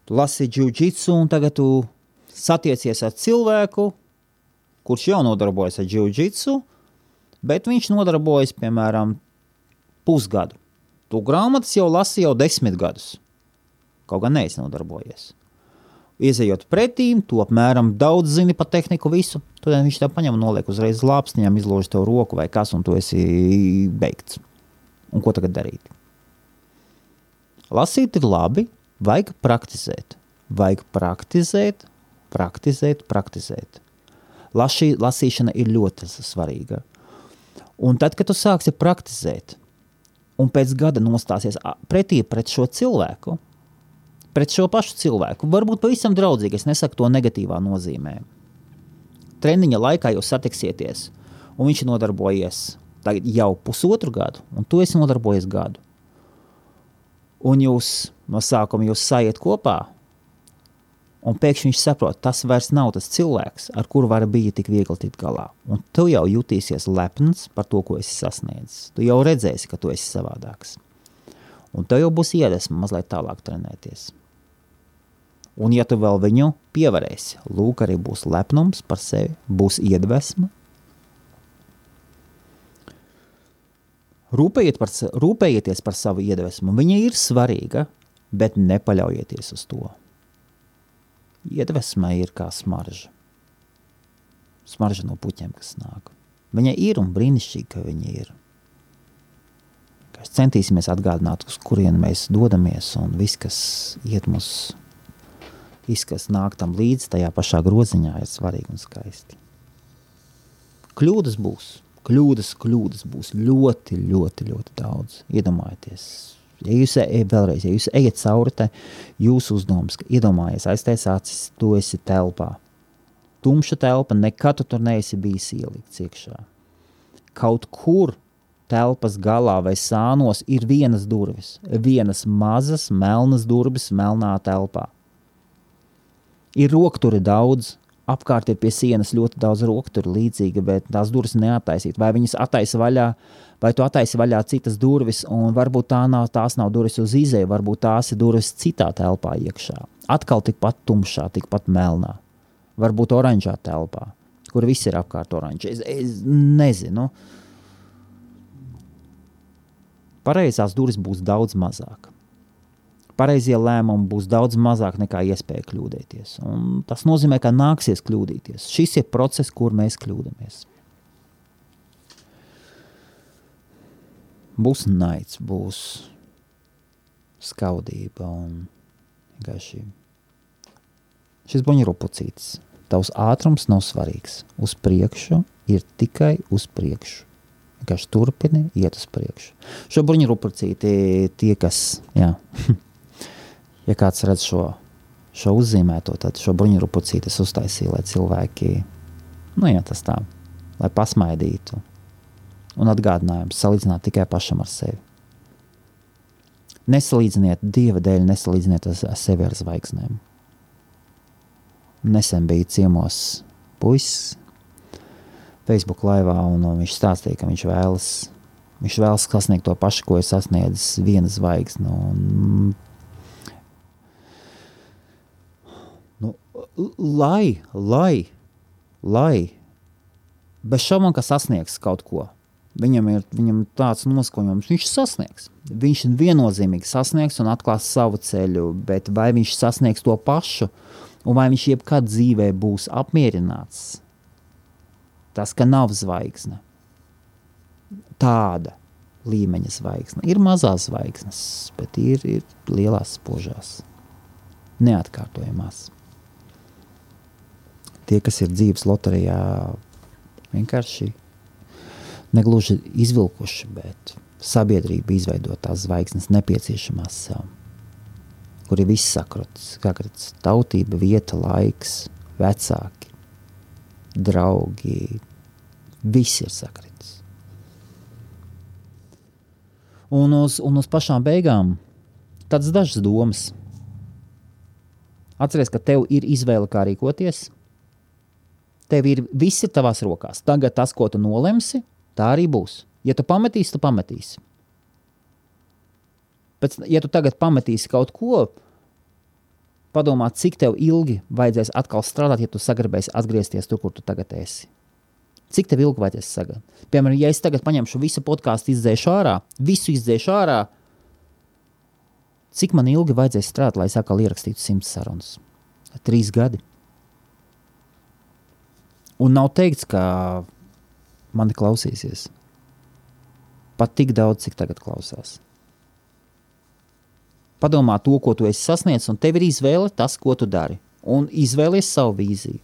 Tu lasi jiu-jitsu un tagad tu satiecies ar cilvēku, kurš jau nodarbojas ar jiu-jitsu, bet viņš nodarbojas, piemēram, pusgadu. Tu grāmatas jau lasi jau desmit gadus. Kaut gan neesi nodarbojies. Iezejot pretīm, tu apmēram daudz zini par tehniku, visu. Tad viņš tev paņem un noliek uzreiz lāpstiņām, izlož tev roku vai kas, un tu esi beigts. Un ko tagad darīt? Lasīt ir labi, vajag praktizēt. Vajag praktizēt, praktizēt, praktizēt. Lasī, lasīšana ir ļoti svarīga. Un tad, kad tu sāksi praktizēt, un pēc gada nostāsies pretī pret šo cilvēku, pret šo pašu cilvēku, varbūt pavisam draudzīgi, es nesaku to negatīvā nozīmē. Treniņa laikā jūs satiksieties, un viņš ir nodarbojies jau pusotru gadu, un tu esi nodarbojies gadu. Un jūs no sākuma jūs sajiet kopā, Un pēkšņi viņš saprot, tas vairs nav tas cilvēks, ar kuru var bija tik viegli tikt galā. Un tu jau jutīsies lepns par to, ko esi sasniedzis. Tu jau redzēsi, ka tu esi savādāks. Un tev jau būs iedvesma mazliet tālāk trenēties. Un ja tu vēl viņu pievarēsi, lūk, arī būs lepnums par sevi, būs iedvesma. Rūpējiet par, rūpējieties par savu iedvesmu. Viņa ir svarīga, bet nepaļaujieties uz to iedvesmai ir kā smarža. Smarža no puķiem, kas nāk. Viņa ir un brīnišķīgi, ka viņa ir. Mēs centīsimies atgādināt, uz kurieni mēs dodamies, un viss, kas iet mums, viss, kas nāk tam līdzi, tajā pašā groziņā, ir svarīgi un skaisti. Kļūdas būs, kļūdas, kļūdas būs ļoti, ļoti, ļoti daudz. Iedomājieties, Ja jūs ejat vēlreiz, ja jūs ejat cauri te, jūsu uzdevums, iedomājies, aiztais acis, tu esi telpā. Tumša telpa, nekad tu tur neesi bijis ielikts iekšā. Kaut kur telpas galā vai sānos ir vienas durvis, vienas mazas, melnas durvis, melnā telpā. Ir rokturi daudz, apkārt ir pie sienas ļoti daudz rokturi līdzīgi, bet tās durvis neataisīt. Vai viņas attaisa vaļā, vai tu attaisi vaļā citas durvis, un varbūt tā nav, tās nav durvis uz izēju, varbūt tās ir durvis citā telpā iekšā. Atkal tikpat tumšā, tikpat melnā, varbūt oranžā telpā, kur viss ir apkārt oranžs. Es, es nezinu. Pareizās durvis būs daudz mazāk. Pareizie lēmumi būs daudz mazāk nekā iespēja kļūdīties. Un tas nozīmē, ka nāksies kļūdīties. Šis ir process, kur mēs kļūdāmies. būs naids, būs skaudība un vienkārši šis buļbuļsaktas. Tavs ātrums nav svarīgs. Uz priekšu ir tikai uz priekšu. Vienkārši turpini iet uz priekšu. Šo buļbuļsakti tie, kas, jā, ja kāds redz šo, šo uzzīmēto, tad šo buļbuļsaktas uztaisīja, lai cilvēki, nu jā, tas tā, lai pasmaidītu, un atgādinājums salīdzināt tikai pašam ar sevi. Nesalīdziniet dieva dēļ, nesalīdziniet sevi ar zvaigznēm. Nesen bija ciemos puisis Facebook laivā, un viņš stāstīja, ka viņš vēlas, viņš vēlas sasniegt to pašu, ko ir sasniedzis viena zvaigzne. Un, nu, lai, lai, lai, bez šaubām, ka sasniegs kaut ko Viņam ir viņam tāds noskaņojums, viņš sasniegs. Viņš viennozīmīgi sasniegs un atklās savu ceļu, bet vai viņš sasniegs to pašu, un vai viņš jebkad dzīvē būs apmierināts? Tas, ka nav zvaigzne. Tāda līmeņa zvaigzne. Ir mazās zvaigznes, bet ir, ir lielās spožās, neatkārtojamās. Tie, kas ir dzīves loterijā, vienkārši negluži izvilkuši, bet sabiedrība izveido tās zvaigznes nepieciešamās sev, kur ir viss sakrots, kā krits, tautība, vieta, laiks, vecāki, draugi, viss ir sakrits. Un uz, un uz pašām beigām tādas dažas domas. Atcerieties, ka tev ir izvēle, kā rīkoties. Tev ir viss ir tavās rokās. Tagad tas, ko tu nolemsi, tā arī būs. Ja tu pametīsi, tu pametīsi. Bet, ja tu tagad pametīsi kaut ko, padomā, cik tev ilgi vajadzēs atkal strādāt, ja tu sagribēsi atgriezties tur, kur tu tagad esi. Cik tev ilgi vajadzēs sagaidīt? Piemēram, ja es tagad paņemšu visu podkāstu, izdzēšu ārā, visu izdzēšu ārā, cik man ilgi vajadzēs strādāt, lai es atkal ierakstītu simts sarunas? Trīs gadi. Un nav teikts, ka mani klausīsies. Pat tik daudz, cik tagad klausās. Padomā to, ko tu esi sasniedzis, un tev ir izvēle tas, ko tu dari. Un izvēlies savu vīziju.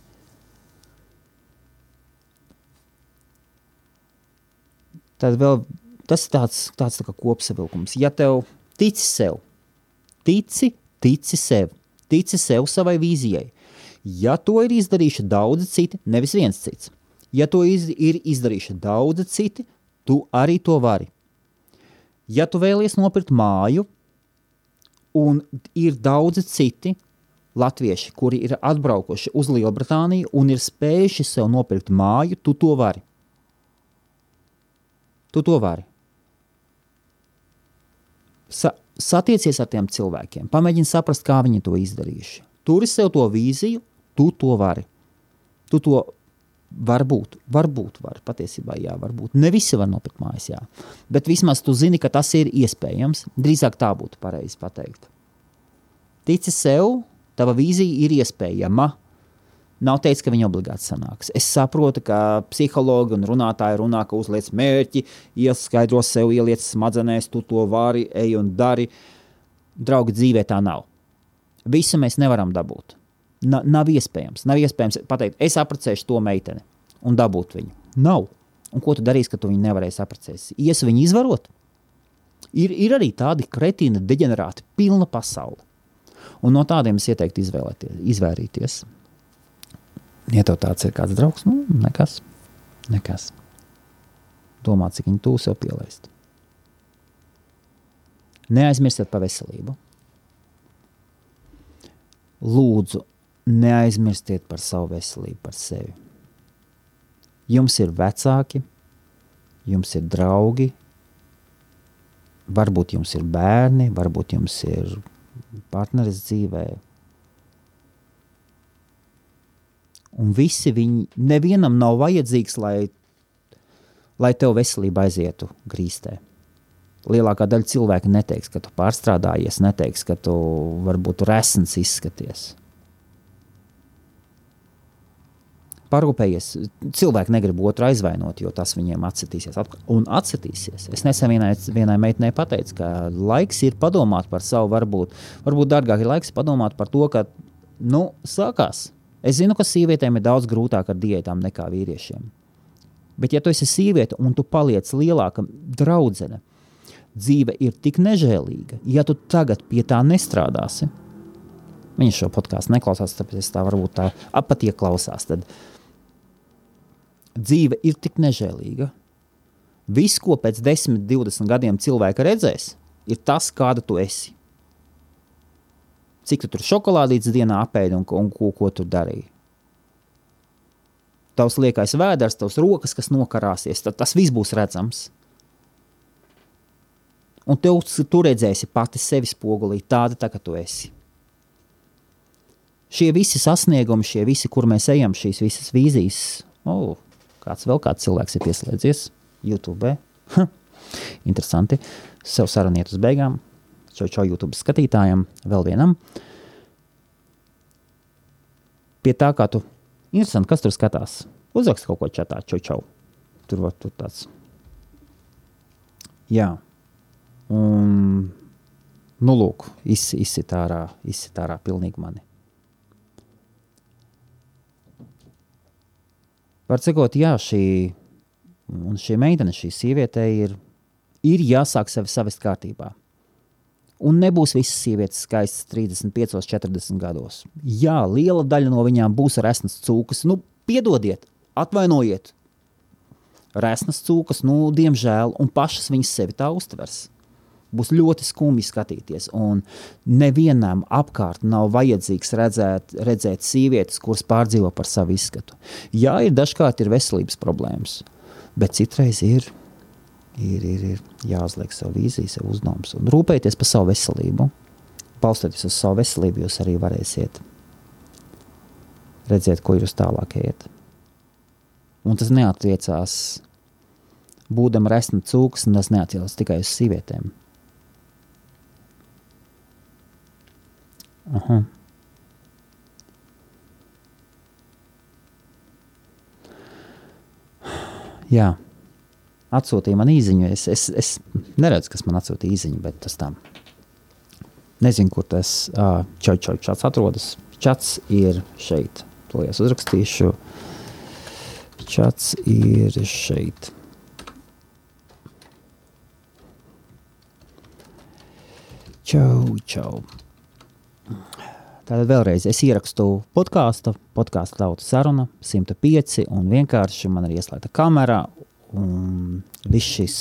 Tad vēl tas ir tāds, tāds tā kopsavilkums. Ja tev tici sev, tici, tici sev, tici sev savai vīzijai. Ja to ir izdarījuši daudzi citi, nevis viens cits, ja to iz, ir izdarījuši daudzi citi, tu arī to vari. Ja tu vēlies nopirkt māju, un ir daudzi citi latvieši, kuri ir atbraukuši uz Lielbritāniju un ir spējuši sev nopirkt māju, tu to vari. Tu to vari. Sa satiecies ar tiem cilvēkiem, pamēģini saprast, kā viņi to izdarījuši. Turi sev to vīziju, tu to vari. Tu to varbūt, varbūt var, patiesībā jā, varbūt. Ne visi var nopirkt mājas, jā. Bet vismaz tu zini, ka tas ir iespējams. Drīzāk tā būtu pareizi pateikt. Tici sev, tava vīzija ir iespējama. Nav teicis, ka viņi obligāti sanāks. Es saprotu, ka psihologi un runātāji runā, ka uzliec mērķi, ieskaidro sev, ieliec smadzenēs, tu to vari, ej un dari. Draugi, dzīvē tā nav. Visu mēs nevaram dabūt. Na, nav iespējams. Nav iespējams pateikt, es apprecēšu to meiteni un dabūt viņu. Nav. Un ko tu darīsi, ka tu viņu nevarēsi apprecēt? Ies viņu izvarot? Ir, ir arī tādi kretīni, deģenerāti, pilna pasaule. Un no tādiem es ieteiktu izvairīties. Ja tev tāds ir kāds draugs, nu, nekas. nekas. Domā, cik viņi tūs sev pielaist. Neaizmirstiet par veselību. Lūdzu, neaizmirstiet par savu veselību, par sevi. Jums ir vecāki, jums ir draugi, varbūt jums ir bērni, varbūt jums ir partneris dzīvēm Un visi viņi, nevienam nav vajadzīgs, lai, lai tev veselība aizietu grīstē. Lielākā daļa cilvēku neteiks, ka tu pārstrādājies, neteiks, ka tu varbūt resns izskaties. Parūpējies. Cilvēki negrib otru aizvainot, jo tas viņiem atsitīsies. Un atsitīsies. Es nesen vienai, vienai meitenei pateicu, ka laiks ir padomāt par savu, varbūt, varbūt dārgāk ir laiks padomāt par to, ka nu, sākās Es zinu, ka sievietēm ir daudz grūtāk ar diētām nekā vīriešiem. Bet, ja tu esi sieviete un tu paliec lielāka draudzene, dzīve ir tik nežēlīga, ja tu tagad pie tā nestrādāsi. Viņš šo podkāstu neklausās, tāpēc tā varbūt tā apatie klausās. Tad dzīve ir tik nežēlīga. Viss, ko pēc 10, 20 gadiem cilvēka redzēs, ir tas, kāda tu esi cik tu tur šokolādītes dienā apēdi un, un, un ko, ko tu darīji. Tavs liekais vēders, tavs rokas, kas nokarāsies, tad tas viss būs redzams. Un tev, tu redzēsi pati sevi spogulī, tāda tā, kā tu esi. Šie visi sasniegumi, šie visi, kur mēs ejam, šīs visas vīzijas, oh, kāds vēl kāds cilvēks ir pieslēdzies YouTube. Interesanti. Sev saruniet uz beigām šo, šo YouTube skatītājam, vēl vienam. Pie tā, kā tu interesanti, kas tur skatās. Uzrakst kaut ko čatā, čau, čau. Tur var tur tāds. Jā. Un, nu, lūk, iz, izsit ārā, izsit ārā pilnīgi mani. Var sakot, jā, šī, šī meitene, šī sieviete ir, ir jāsāk sevi savest kārtībā. Un nebūs visas sievietes skaistas 35, 40 gados. Jā, liela daļa no viņām būs resnas cūkas. Nu, piedodiet, atvainojiet. Resnas cūkas, nu, diemžēl, un pašas viņas sevi tā uztvers. Būs ļoti skumji skatīties, un nevienam apkārt nav vajadzīgs redzēt, redzēt sievietes, kuras pārdzīvo par savu izskatu. Jā, ir dažkārt ir veselības problēmas, bet citreiz ir, ir, ir, ir jāuzliek savu vīziju, savu uzdevumu un rūpēties par savu veselību. Balstoties uz savu veselību, jūs arī varēsiet redzēt, ko jūs tālāk ejat. Un tas neatiecās, būdam resni cūks, un tas neatiecās tikai uz sievietēm. Aha. Jā, atsūtīja man īsiņu. Es, es, es neredzu, kas man atsūtīja īsiņu, bet tas tā. Nezinu, kur tas uh, čats atrodas. Čats ir šeit. To es uzrakstīšu. Čats ir šeit. Čau, čau. Tātad vēlreiz es ierakstu podkāstu, podkāstu tautas saruna 105, un vienkārši man ir ieslēgta kamera, un viss šis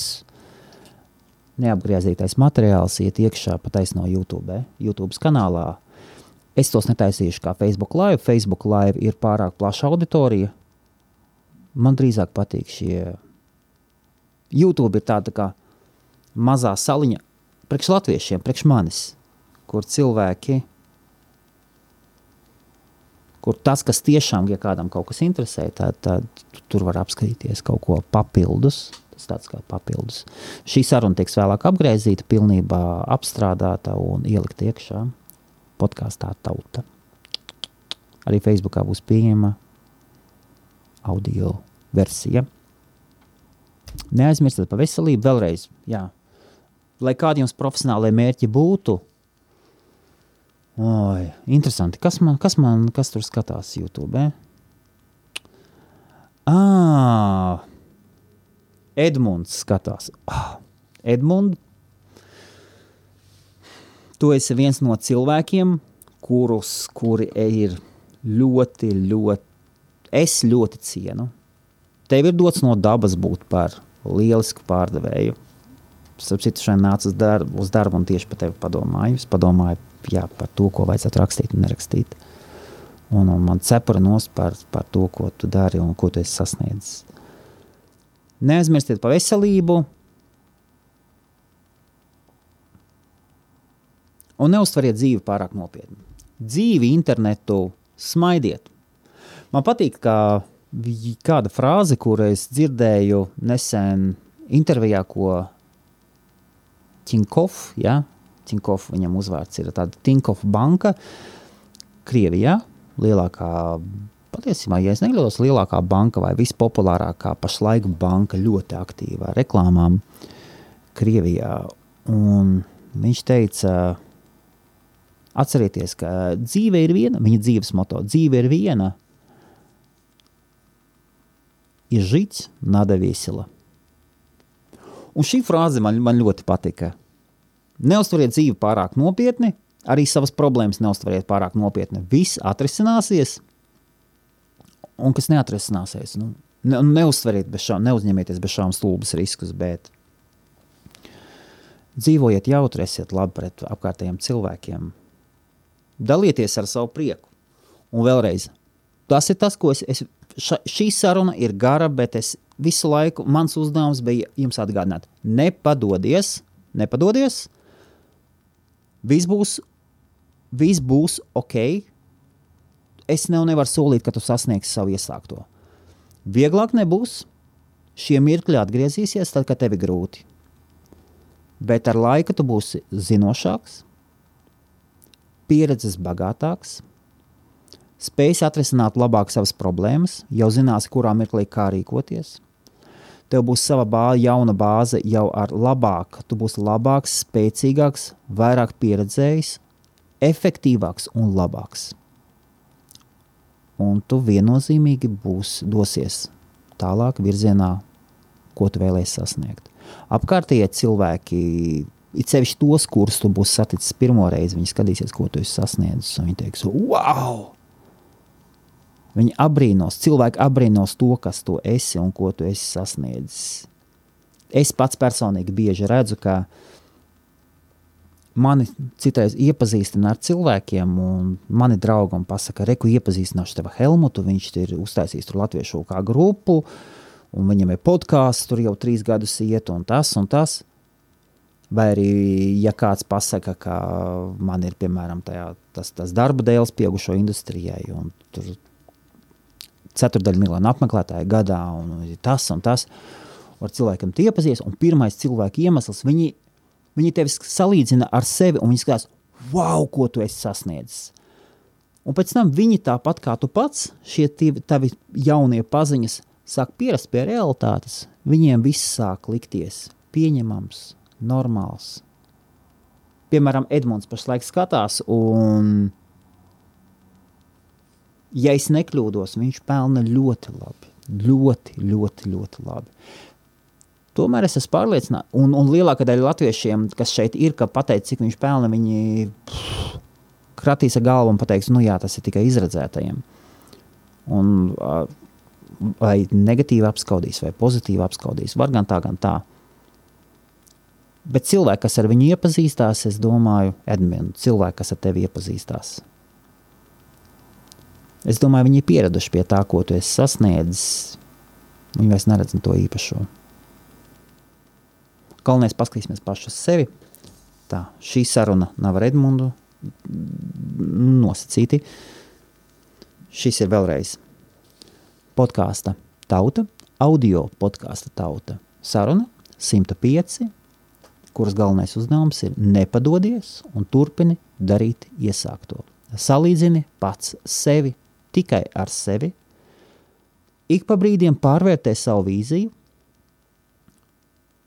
neapgriezītais materiāls iet iekšā pa taisno YouTube, YouTube kanālā. Es tos netaisīšu kā Facebook live. Facebook live ir pārāk plaša auditorija. Man drīzāk patīk šie. YouTube ir tāda kā mazā saliņa priekš latviešiem, priekš manis, kur cilvēki kur tas, kas tiešām, ja kādam kaut kas interesē, tad, tad tur var apskatīties kaut ko papildus. Tas tāds kā papildus. Šī saruna tiks vēlāk apgriezīta, pilnībā apstrādāta un ielikt iekšā podkāstā tauta. Arī Facebookā būs pieejama audio versija. Neaizmirstiet par veselību vēlreiz. Jā. Lai kādi jums profesionālai mērķi būtu, Oi, interesanti. Kas man, kas man kas tur skatās YouTube? Ah, Edmunds skatās. Ah, Edmunds, tu esi viens no cilvēkiem, kurus kuri ir ļoti, ļoti, es ļoti cienu. Tev ir dots no dabas būt par lielisku pārdevēju. Starp citu, šodien nācu uz darbu, uz darbu un tieši par tevi padomāju. Es padomāju jā, par to, ko vajadzētu rakstīt un nerakstīt. Un, un man cepura nost par, par to, ko tu dari un ko tu esi sasniedzis. Neaizmirstiet par veselību. Un neuztveriet dzīvi pārāk nopietni. Dzīvi, internetu, smaidiet. Man patīk, ka kāda frāze, kuru es dzirdēju nesen intervijā, ko Činkov, ja, Tinkov, viņam uzvārds ir tāda Tinkov banka, Krievijā, lielākā, patiesībā, ja es nekļūdos, lielākā banka vai vispopulārākā pašlaik banka ļoti aktīvā reklāmām Krievijā. Un viņš teica, atcerieties, ka dzīve ir viena, viņa dzīves moto, dzīve ir viena, ir žīts, nada vesela. Un šī frāze man, man ļoti patika. Neuztveriet dzīvi pārāk nopietni, arī savas problēmas neuztveriet pārāk nopietni. Viss atrisināsies, un kas neatrisināsies, nu, ne, neuztveriet bez šām, neuzņemieties bez šām stulbas riskus, bet dzīvojiet jautri, esiet labi pret apkārtējiem cilvēkiem. Dalieties ar savu prieku. Un vēlreiz, tas ir tas, ko es, es ša, šī saruna ir gara, bet es visu laiku, mans uzdevums bija jums atgādināt, nepadodies, nepadodies, Viss būs, viss būs ok. Es nev nevaru solīt, ka tu sasniegsi savu iesākto. Vieglāk nebūs. Šie mirkļi atgriezīsies tad, kad tev ir grūti. Bet ar laiku tu būsi zinošāks, pieredzes bagātāks, spējas atrisināt labāk savas problēmas, jau zināsi, kurā mirklī kā rīkoties tev būs sava bāze, jauna bāze jau ar labāku. Tu būsi labāks, spēcīgāks, vairāk pieredzējis, efektīvāks un labāks. Un tu viennozīmīgi būs dosies tālāk virzienā, ko tu vēlēsies sasniegt. Apkārtējie cilvēki, it sevišķi tos, kurus tu būsi saticis pirmo reizi, viņi skatīsies, ko tu esi sasniedzis, un viņi teiks, wow! Viņi abrīnos, cilvēki abrīnos to, kas tu esi un ko tu esi sasniedzis. Es pats personīgi bieži redzu, ka mani citreiz iepazīstina ar cilvēkiem, un mani draugi pasaka, reku iepazīstināšu tevi Helmutu, viņš ir uztaisījis tur latviešu kā grupu, un viņam ir podkāsts, tur jau trīs gadus iet, un tas un tas. Vai arī, ja kāds pasaka, ka man ir piemēram tajā, tas, tas darba dēls pieaugušo industrijai, un tur ceturdaļa miljonu apmeklētāju gadā, un tas un tas, ar cilvēkiem tie iepazīties, un pirmais cilvēka iemesls, viņi, viņi tevi salīdzina ar sevi, un viņi skatās, wow, ko tu esi sasniedzis. Un pēc tam viņi tāpat kā tu pats, šie tavi jaunie paziņas, sāk pierast pie realitātes. Viņiem viss sāk likties pieņemams, normāls. Piemēram, Edmunds pašlaik skatās, un, ja es nekļūdos, viņš pelna ļoti labi. Ļoti, ļoti, ļoti labi. Tomēr es esmu pārliecināts, un, un lielākā daļa latviešiem, kas šeit ir, ka pateiks, cik viņš pelna, viņi pff, kratīs ar galvu un pateiks, nu jā, tas ir tikai izredzētajiem. Un, vai negatīvi apskaudīs, vai pozitīvi apskaudīs, var gan tā, gan tā. Bet cilvēki, kas ar viņu iepazīstās, es domāju, Edmunds, cilvēki, kas ar tevi iepazīstās. Es domāju, viņi ir pieraduši pie tā, ko tu esi sasniedzis. Viņi vairs neredz to īpašo. Galvenais ir paskatīties pašu sevi. Tā, šī saruna nav ar Edmundu nosacīti. Šis ir vēlreiz podkāsta tauta, audio podkāsta tauta. Saruna 105 kuras galvenais uzdevums ir nepadodies un turpini darīt iesākto. Salīdzini pats sevi tikai ar sevi, ik pa brīdiem pārvērtē savu vīziju,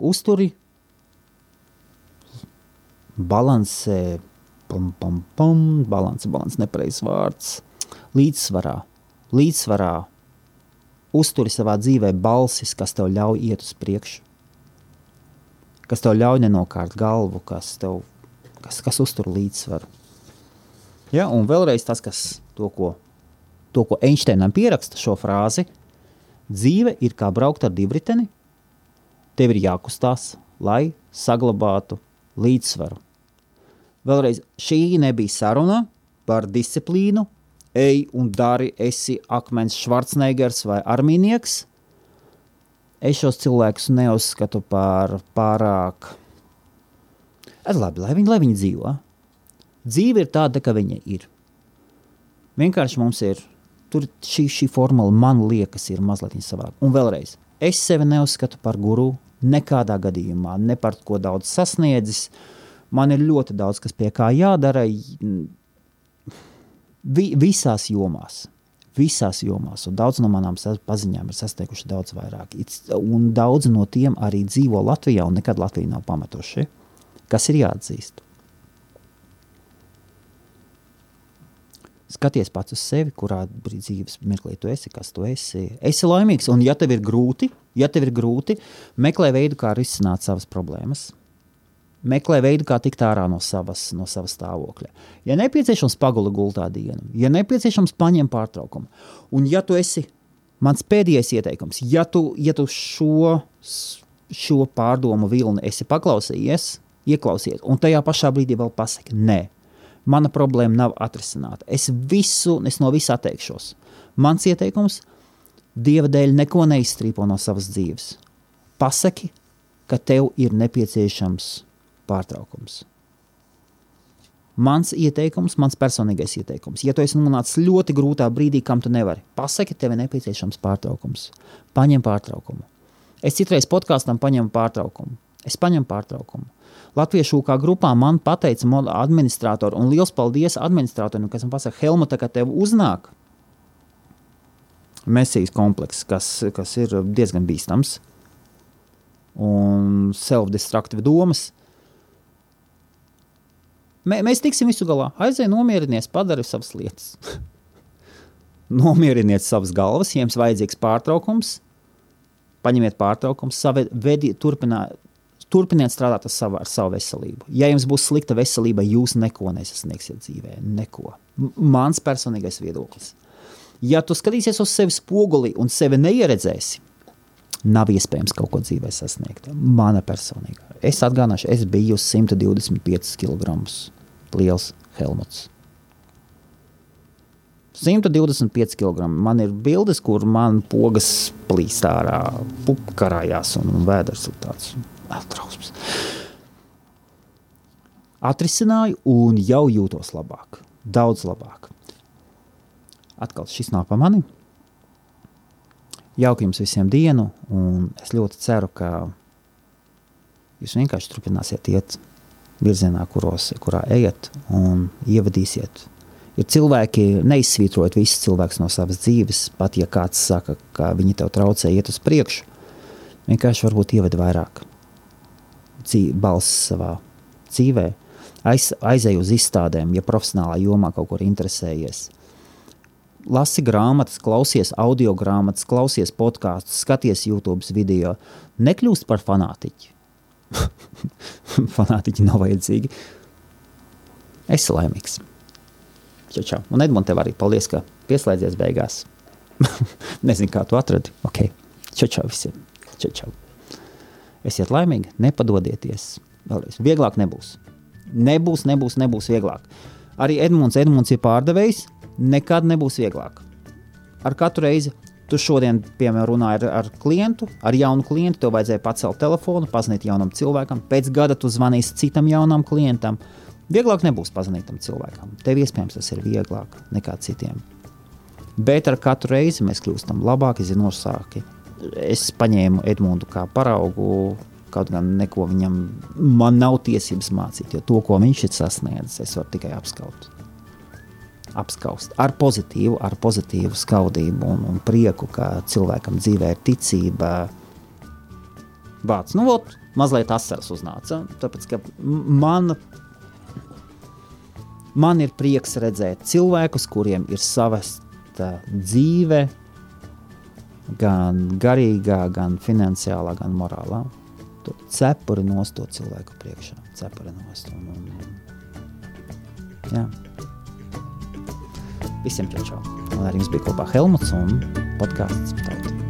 uzturi, balansē, pum, pum, pum, balans, balans, nepareizs vārds, līdzsvarā, līdzsvarā, uzturi savā dzīvē balsis, kas tev ļauj iet uz priekšu kas tev ļauj nenokārt galvu, kas tev kas, kas uztur līdzsvaru. Ja, un vēlreiz tas, kas to, ko, to, ko Einsteinam pieraksta šo frāzi, dzīve ir kā braukt ar divriteni, tev ir jākustās, lai saglabātu līdzsvaru. Vēlreiz šī nebija saruna par disciplīnu, ej un dari, esi akmens Schwarzeneggers vai armīnieks, es šos cilvēkus neuzskatu par pārāk. Labi, lai viņi, lai viņi dzīvo. Dzīve ir tāda, ka viņa ir. Vienkārši mums ir šī, šī formula, man liekas, ir mazliet savādāka. Un vēlreiz, es sevi neuzskatu par guru nekādā gadījumā, ne par ko daudz sasniedzis. Man ir ļoti daudz, kas pie kā jādara vi, visās jomās visās jomās, un daudz no manām paziņām ir sasnieguši daudz vairāk. Un daudz no tiem arī dzīvo Latvijā un nekad Latviju nav pametuši, kas ir jāatzīst. Skaties pats uz sevi, kurā dzīves mirklī tu esi, kas tu esi. Esi laimīgs, un ja tev ir grūti, ja tev ir grūti, meklē veidu, kā risināt savas problēmas meklē veidu, kā tikt ārā no savas, no savas stāvokļa. Ja nepieciešams, paguli gultā dienu, ja nepieciešams, paņem pārtraukumu. Un, ja tu esi mans pēdējais ieteikums, ja tu, ja tu šo, šo pārdomu vilni esi paklausījies, ieklausies, un tajā pašā brīdī vēl pasaki, nē, mana problēma nav atrisināta. Es visu, es no visa atteikšos. Mans ieteikums - Dieva dēļ neko neizstrīpo no savas dzīves. Pasaki, ka tev ir nepieciešams pārtraukums. Mans ieteikums, mans personīgais ieteikums, ja tu esi nonācis ļoti grūtā brīdī, kam tu nevari, pasaki, tev ir nepieciešams pārtraukums. Paņem pārtraukumu. Es citreiz podkāstam paņemu pārtraukumu. Es paņemu pārtraukumu. Latviešu kā grupā man pateica administratori, un liels paldies administratoram, kas man pasaka, Helmuta, ka tev uznāk mesijas komplekss, kas, kas ir diezgan bīstams, un self-destructive domas Mē, mēs tiksim visu galā. Aizej, nomierinies, padari savas lietas. Nomieriniet savas galvas, ja jums vajadzīgs pārtraukums. Paņemiet pārtraukumu, vedi, turpināt, turpiniet strādāt savu, ar savu veselību. Ja jums būs slikta veselība, jūs neko nesasniegsiet dzīvē. Neko. Mans personīgais viedoklis. Ja tu skatīsies uz sevi spoguli un sevi neieredzēsi, nav iespējams kaut ko dzīvē sasniegt. Mana personīgā Es atgādināšu, es biju 125 kg liels Helmuts. 125 kg. Man ir bildes, kur man pogas plīst ārā, pupa karājās un vēders ir tāds trausls. Atrisināju un jau jūtos labāk. Daudz labāk. Atkal šis nav pa mani. Jauka jums visiem dienu, un es ļoti ceru, ka jūs vienkārši turpināsiet iet virzienā, kuros, kurā ejat, un ievadīsiet Ir cilvēki, neizsvītrojot visus cilvēkus no savas dzīves, pat ja kāds saka, ka viņi tev traucē iet uz priekšu, vienkārši varbūt ieved vairāk balss savā dzīvē, aiz, aizej uz izstādēm, ja profesionālā jomā kaut kur interesējies. Lasi grāmatas, klausies audio grāmatas, klausies podkāstus, skaties YouTube video. Nekļūst par fanātiķi. fanātiķi nav vajadzīgi. Esi laimīgs. Čau, čau. Un Edmunds, tev arī paldies, ka pieslēdzies beigās. Nezinu, kā tu atradi. Ok, čau, čau visiem. Čau, čau. Esiet laimīgi, nepadodieties. Vēlreiz. Vieglāk nebūs. Nebūs, nebūs, nebūs vieglāk. Arī Edmunds, Edmunds ir pārdevējs. Nekad nebūs vieglāk. Ar katru reizi Tu šodien, piemēram, runāji ar, ar klientu, ar jaunu klientu. Tev vajadzēja pacelt telefonu, pazvanīt jaunam cilvēkam. Pēc gada tu zvanīsi citam jaunam klientam. Vieglāk nebūs pazīt tam cilvēkam. Tev iespējams tas ir vieglāk nekā citiem. Bet ar katru reizi mēs kļūstam labāki, zinošāki. Es paņēmu Edmundu kā paraugu, kaut gan neko viņam nav tiesības mācīt, jo to, ko viņš ir sasniedzis, es varu tikai apskaut. Apskaust ar pozitīvu, ar pozitīvu skaudību un, un prieku, ka cilvēkam dzīvē ir ticība. Vārds, nu, ot, mazliet asaras uznāca. Tāpēc, ka man Man ir prieks redzēt cilvēkus, kuriem ir savesta dzīve, gan garīgā, gan finansiālā, gan morālā. To cepuri nost to cilvēku priekšā. Cepuri nost. Un, un, un, jā. Visiem čau čau. Un arī jums bija kopā Helmuts un podkāsts Tauta.